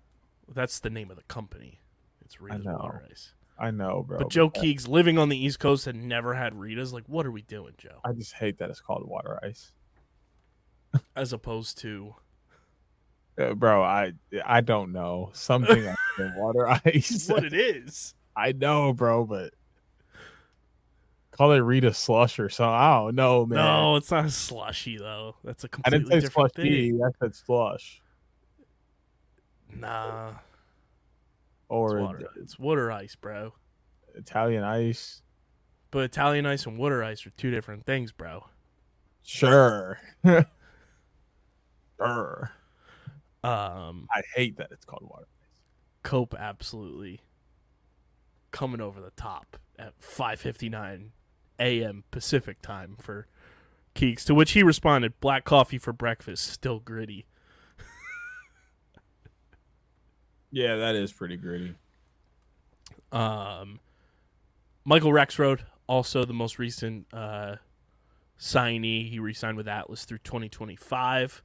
That's the name of the company. It's Rita's water ice. I know, bro. But Joe that- Keegs living on the East Coast had never had Rita's. Like, what are we doing, Joe? I just hate that it's called water ice. As opposed to Uh, bro, I I don't know. Something like water ice. what it is. I know, bro, but call it Rita slush or something. I don't know, man. No, it's not slushy though. That's a I didn't completely say different slushy. thing. I said slush. Nah, it's Or water. It's water ice, bro. Italian ice. But Italian ice and water ice are two different things, bro. Sure. Um, I hate that it's called water. Cope absolutely coming over the top at 5:59 a.m. Pacific time for Keeks, to which he responded, Black coffee for breakfast, still gritty. Yeah, that is pretty gritty. Um, Michael Rexrode, also the most recent uh, signee. He re-signed with Atlas through 2025.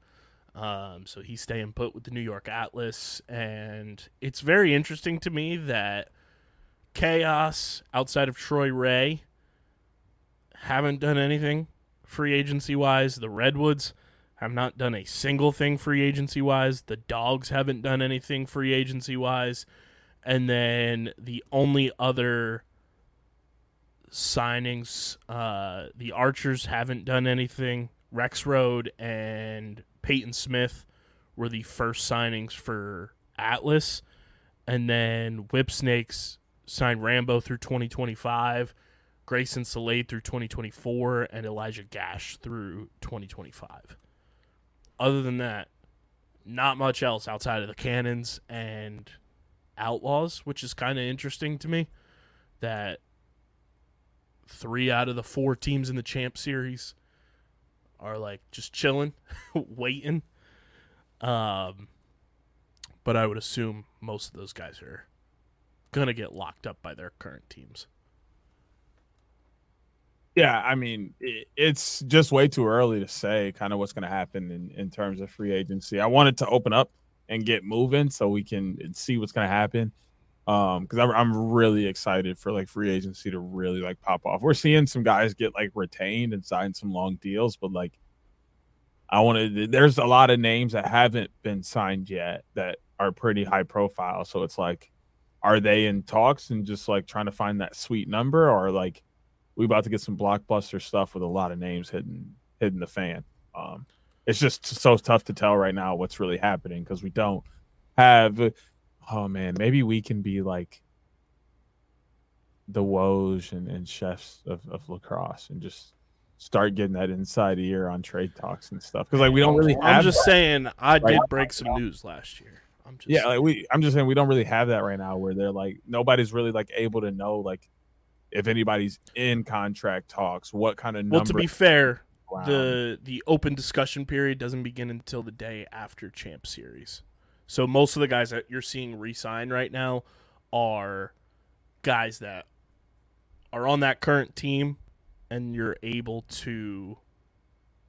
Um, so he's staying put with the New York Atlas, and it's very interesting to me that Chaos, outside of Troy Reh, haven't done anything free agency wise. The Redwoods have not done a single thing free agency wise. The Dogs haven't done anything free agency wise. And then the only other signings, uh, the Archers haven't done anything. Rexroad and Peyton Smith were the first signings for Atlas. And then Whipsnakes signed Rambo through 2025, Grayson Sallade through 2024, and Elijah Gash through 2025. Other than that, not much else outside of the Cannons and Outlaws, which is kind of interesting to me that three out of the four teams in the champ series are like just chilling, waiting. Um, but I would assume most of those guys are gonna get locked up by their current teams. Yeah, I mean, it, it's just way too early to say kind of what's going to happen in, in terms of free agency. I wanted to open up and get moving so we can see what's going to happen. Um, because I'm, really excited for like free agency to really like pop off. We're seeing some guys get like retained and sign some long deals, but like I wanted there's a lot of names that haven't been signed yet that are pretty high profile. So it's like, are they in talks and just like trying to find that sweet number, or like we about to get some blockbuster stuff with a lot of names hitting hitting the fan? Um, it's just so tough to tell right now what's really happening because we don't have. Oh man, maybe we can be like the Woj and, and chefs of, of lacrosse and just start getting that inside ear on trade talks and stuff because like we don't really have I'm just that. saying I Right. did break some news last year. I'm just yeah like we i'm just saying we don't really have that right now where they're like nobody's really like able to know like if anybody's in contract talks what kind of number well to be fair, around. the the open discussion period doesn't begin until the day after champ series so most of the guys that you're seeing re-sign right now are guys that are on that current team and you're able to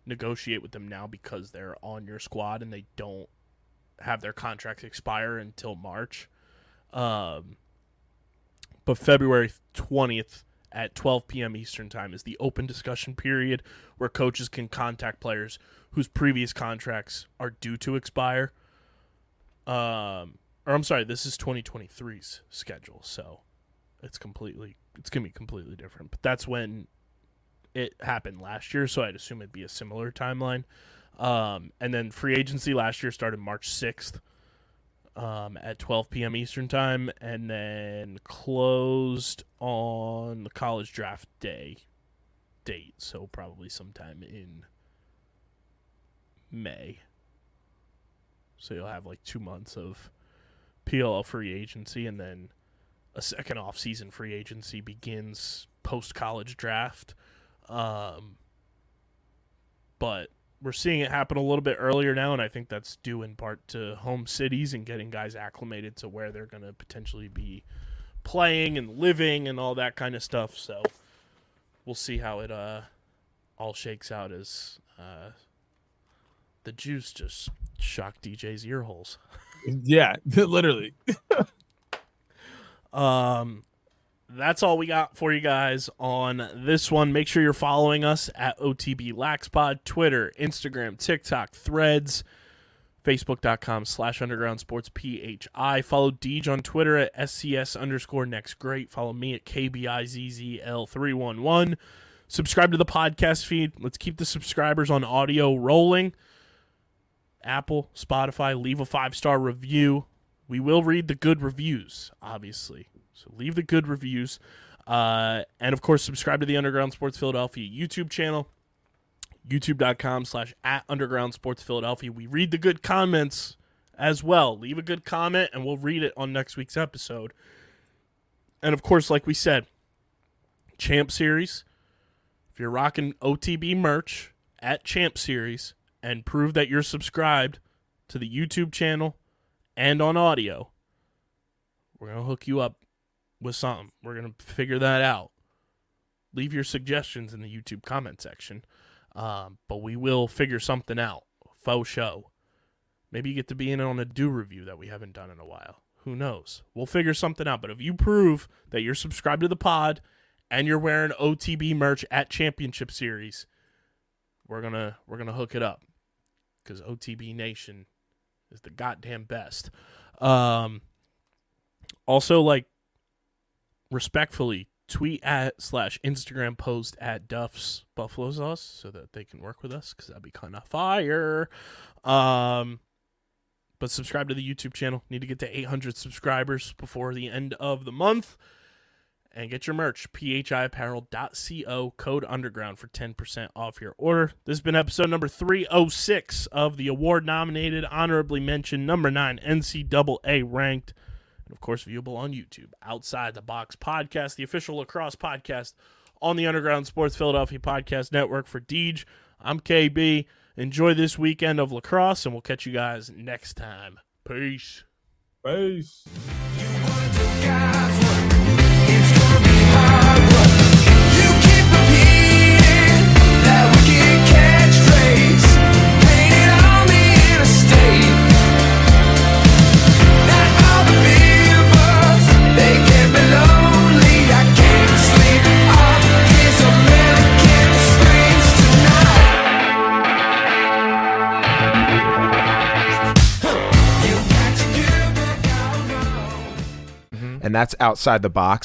negotiate with them now because they're on your squad and they don't have their contracts expire until march um, but february 20th at 12 p.m. Eastern Time is the open discussion period where coaches can contact players whose previous contracts are due to expire. Um, or I'm sorry, this is 2023's schedule, so it's completely it's gonna be completely different. But that's when it happened last year, so I'd assume it'd be a similar timeline. Um, and then free agency last year started March 6th um, at 12 p.m. Eastern time, and then closed on the college draft day date. So probably sometime in May. So you'll have like two months of PLL free agency, and then a second off-season free agency begins post college draft. Um, but we're seeing it happen a little bit earlier now, and I think that's due in part to home cities and getting guys acclimated to where they're going to potentially be playing and living and all that kind of stuff. So we'll see how it uh, all shakes out as uh, the juice just shocked DJ's ear holes. yeah literally Um, that's all we got for you guys on this one. Make sure you're following us at OTB Laxpod, Twitter, Instagram, TikTok, Threads, Facebook.com slash Underground Sports PHI. Follow Deej on Twitter at SCS underscore next great. Follow me at KBIZZL311. Subscribe to the podcast feed. Let's keep the subscribers on audio rolling. Apple, Spotify, leave a five star review. We will read the good reviews, obviously. So leave the good reviews. Uh, and of course, subscribe to the Underground Sports Philadelphia YouTube channel, youtube.com slash at Underground Sports Philadelphia. We read the good comments as well. Leave a good comment and we'll read it on next week's episode. And of course, like we said, Champ Series. If you're rocking OTB merch, at Champ Series and prove that you're subscribed to the YouTube channel and on audio, we're going to hook you up with something. We're going to figure that out. Leave your suggestions in the YouTube comment section. Um, but we will figure something out. Faux show. Maybe you get to be in on a do review that we haven't done in a while. Who knows? We'll figure something out. But if you prove that you're subscribed to the pod and you're wearing OTB merch at Championship Series, we're gonna we're gonna hook it up because OTB Nation is the goddamn best. Um, also, like respectfully, tweet at slash Instagram post at Duff's Buffalo Sauce so that they can work with us because that'd be kind of fire. Um, but subscribe to the YouTube channel. Need to get to 800 subscribers before the end of the month. And get your merch, phiapparel.co, code underground for 10% off your order. This has been episode number 306 of the award nominated, honorably mentioned, number 9 NCAA ranked, and of course, viewable on YouTube. Outside the Box podcast, the official lacrosse podcast on the Underground Sports Philadelphia Podcast Network for Deej. I'm KB. Enjoy this weekend of lacrosse, and we'll catch you guys next time. Peace. Peace. That's outside the box.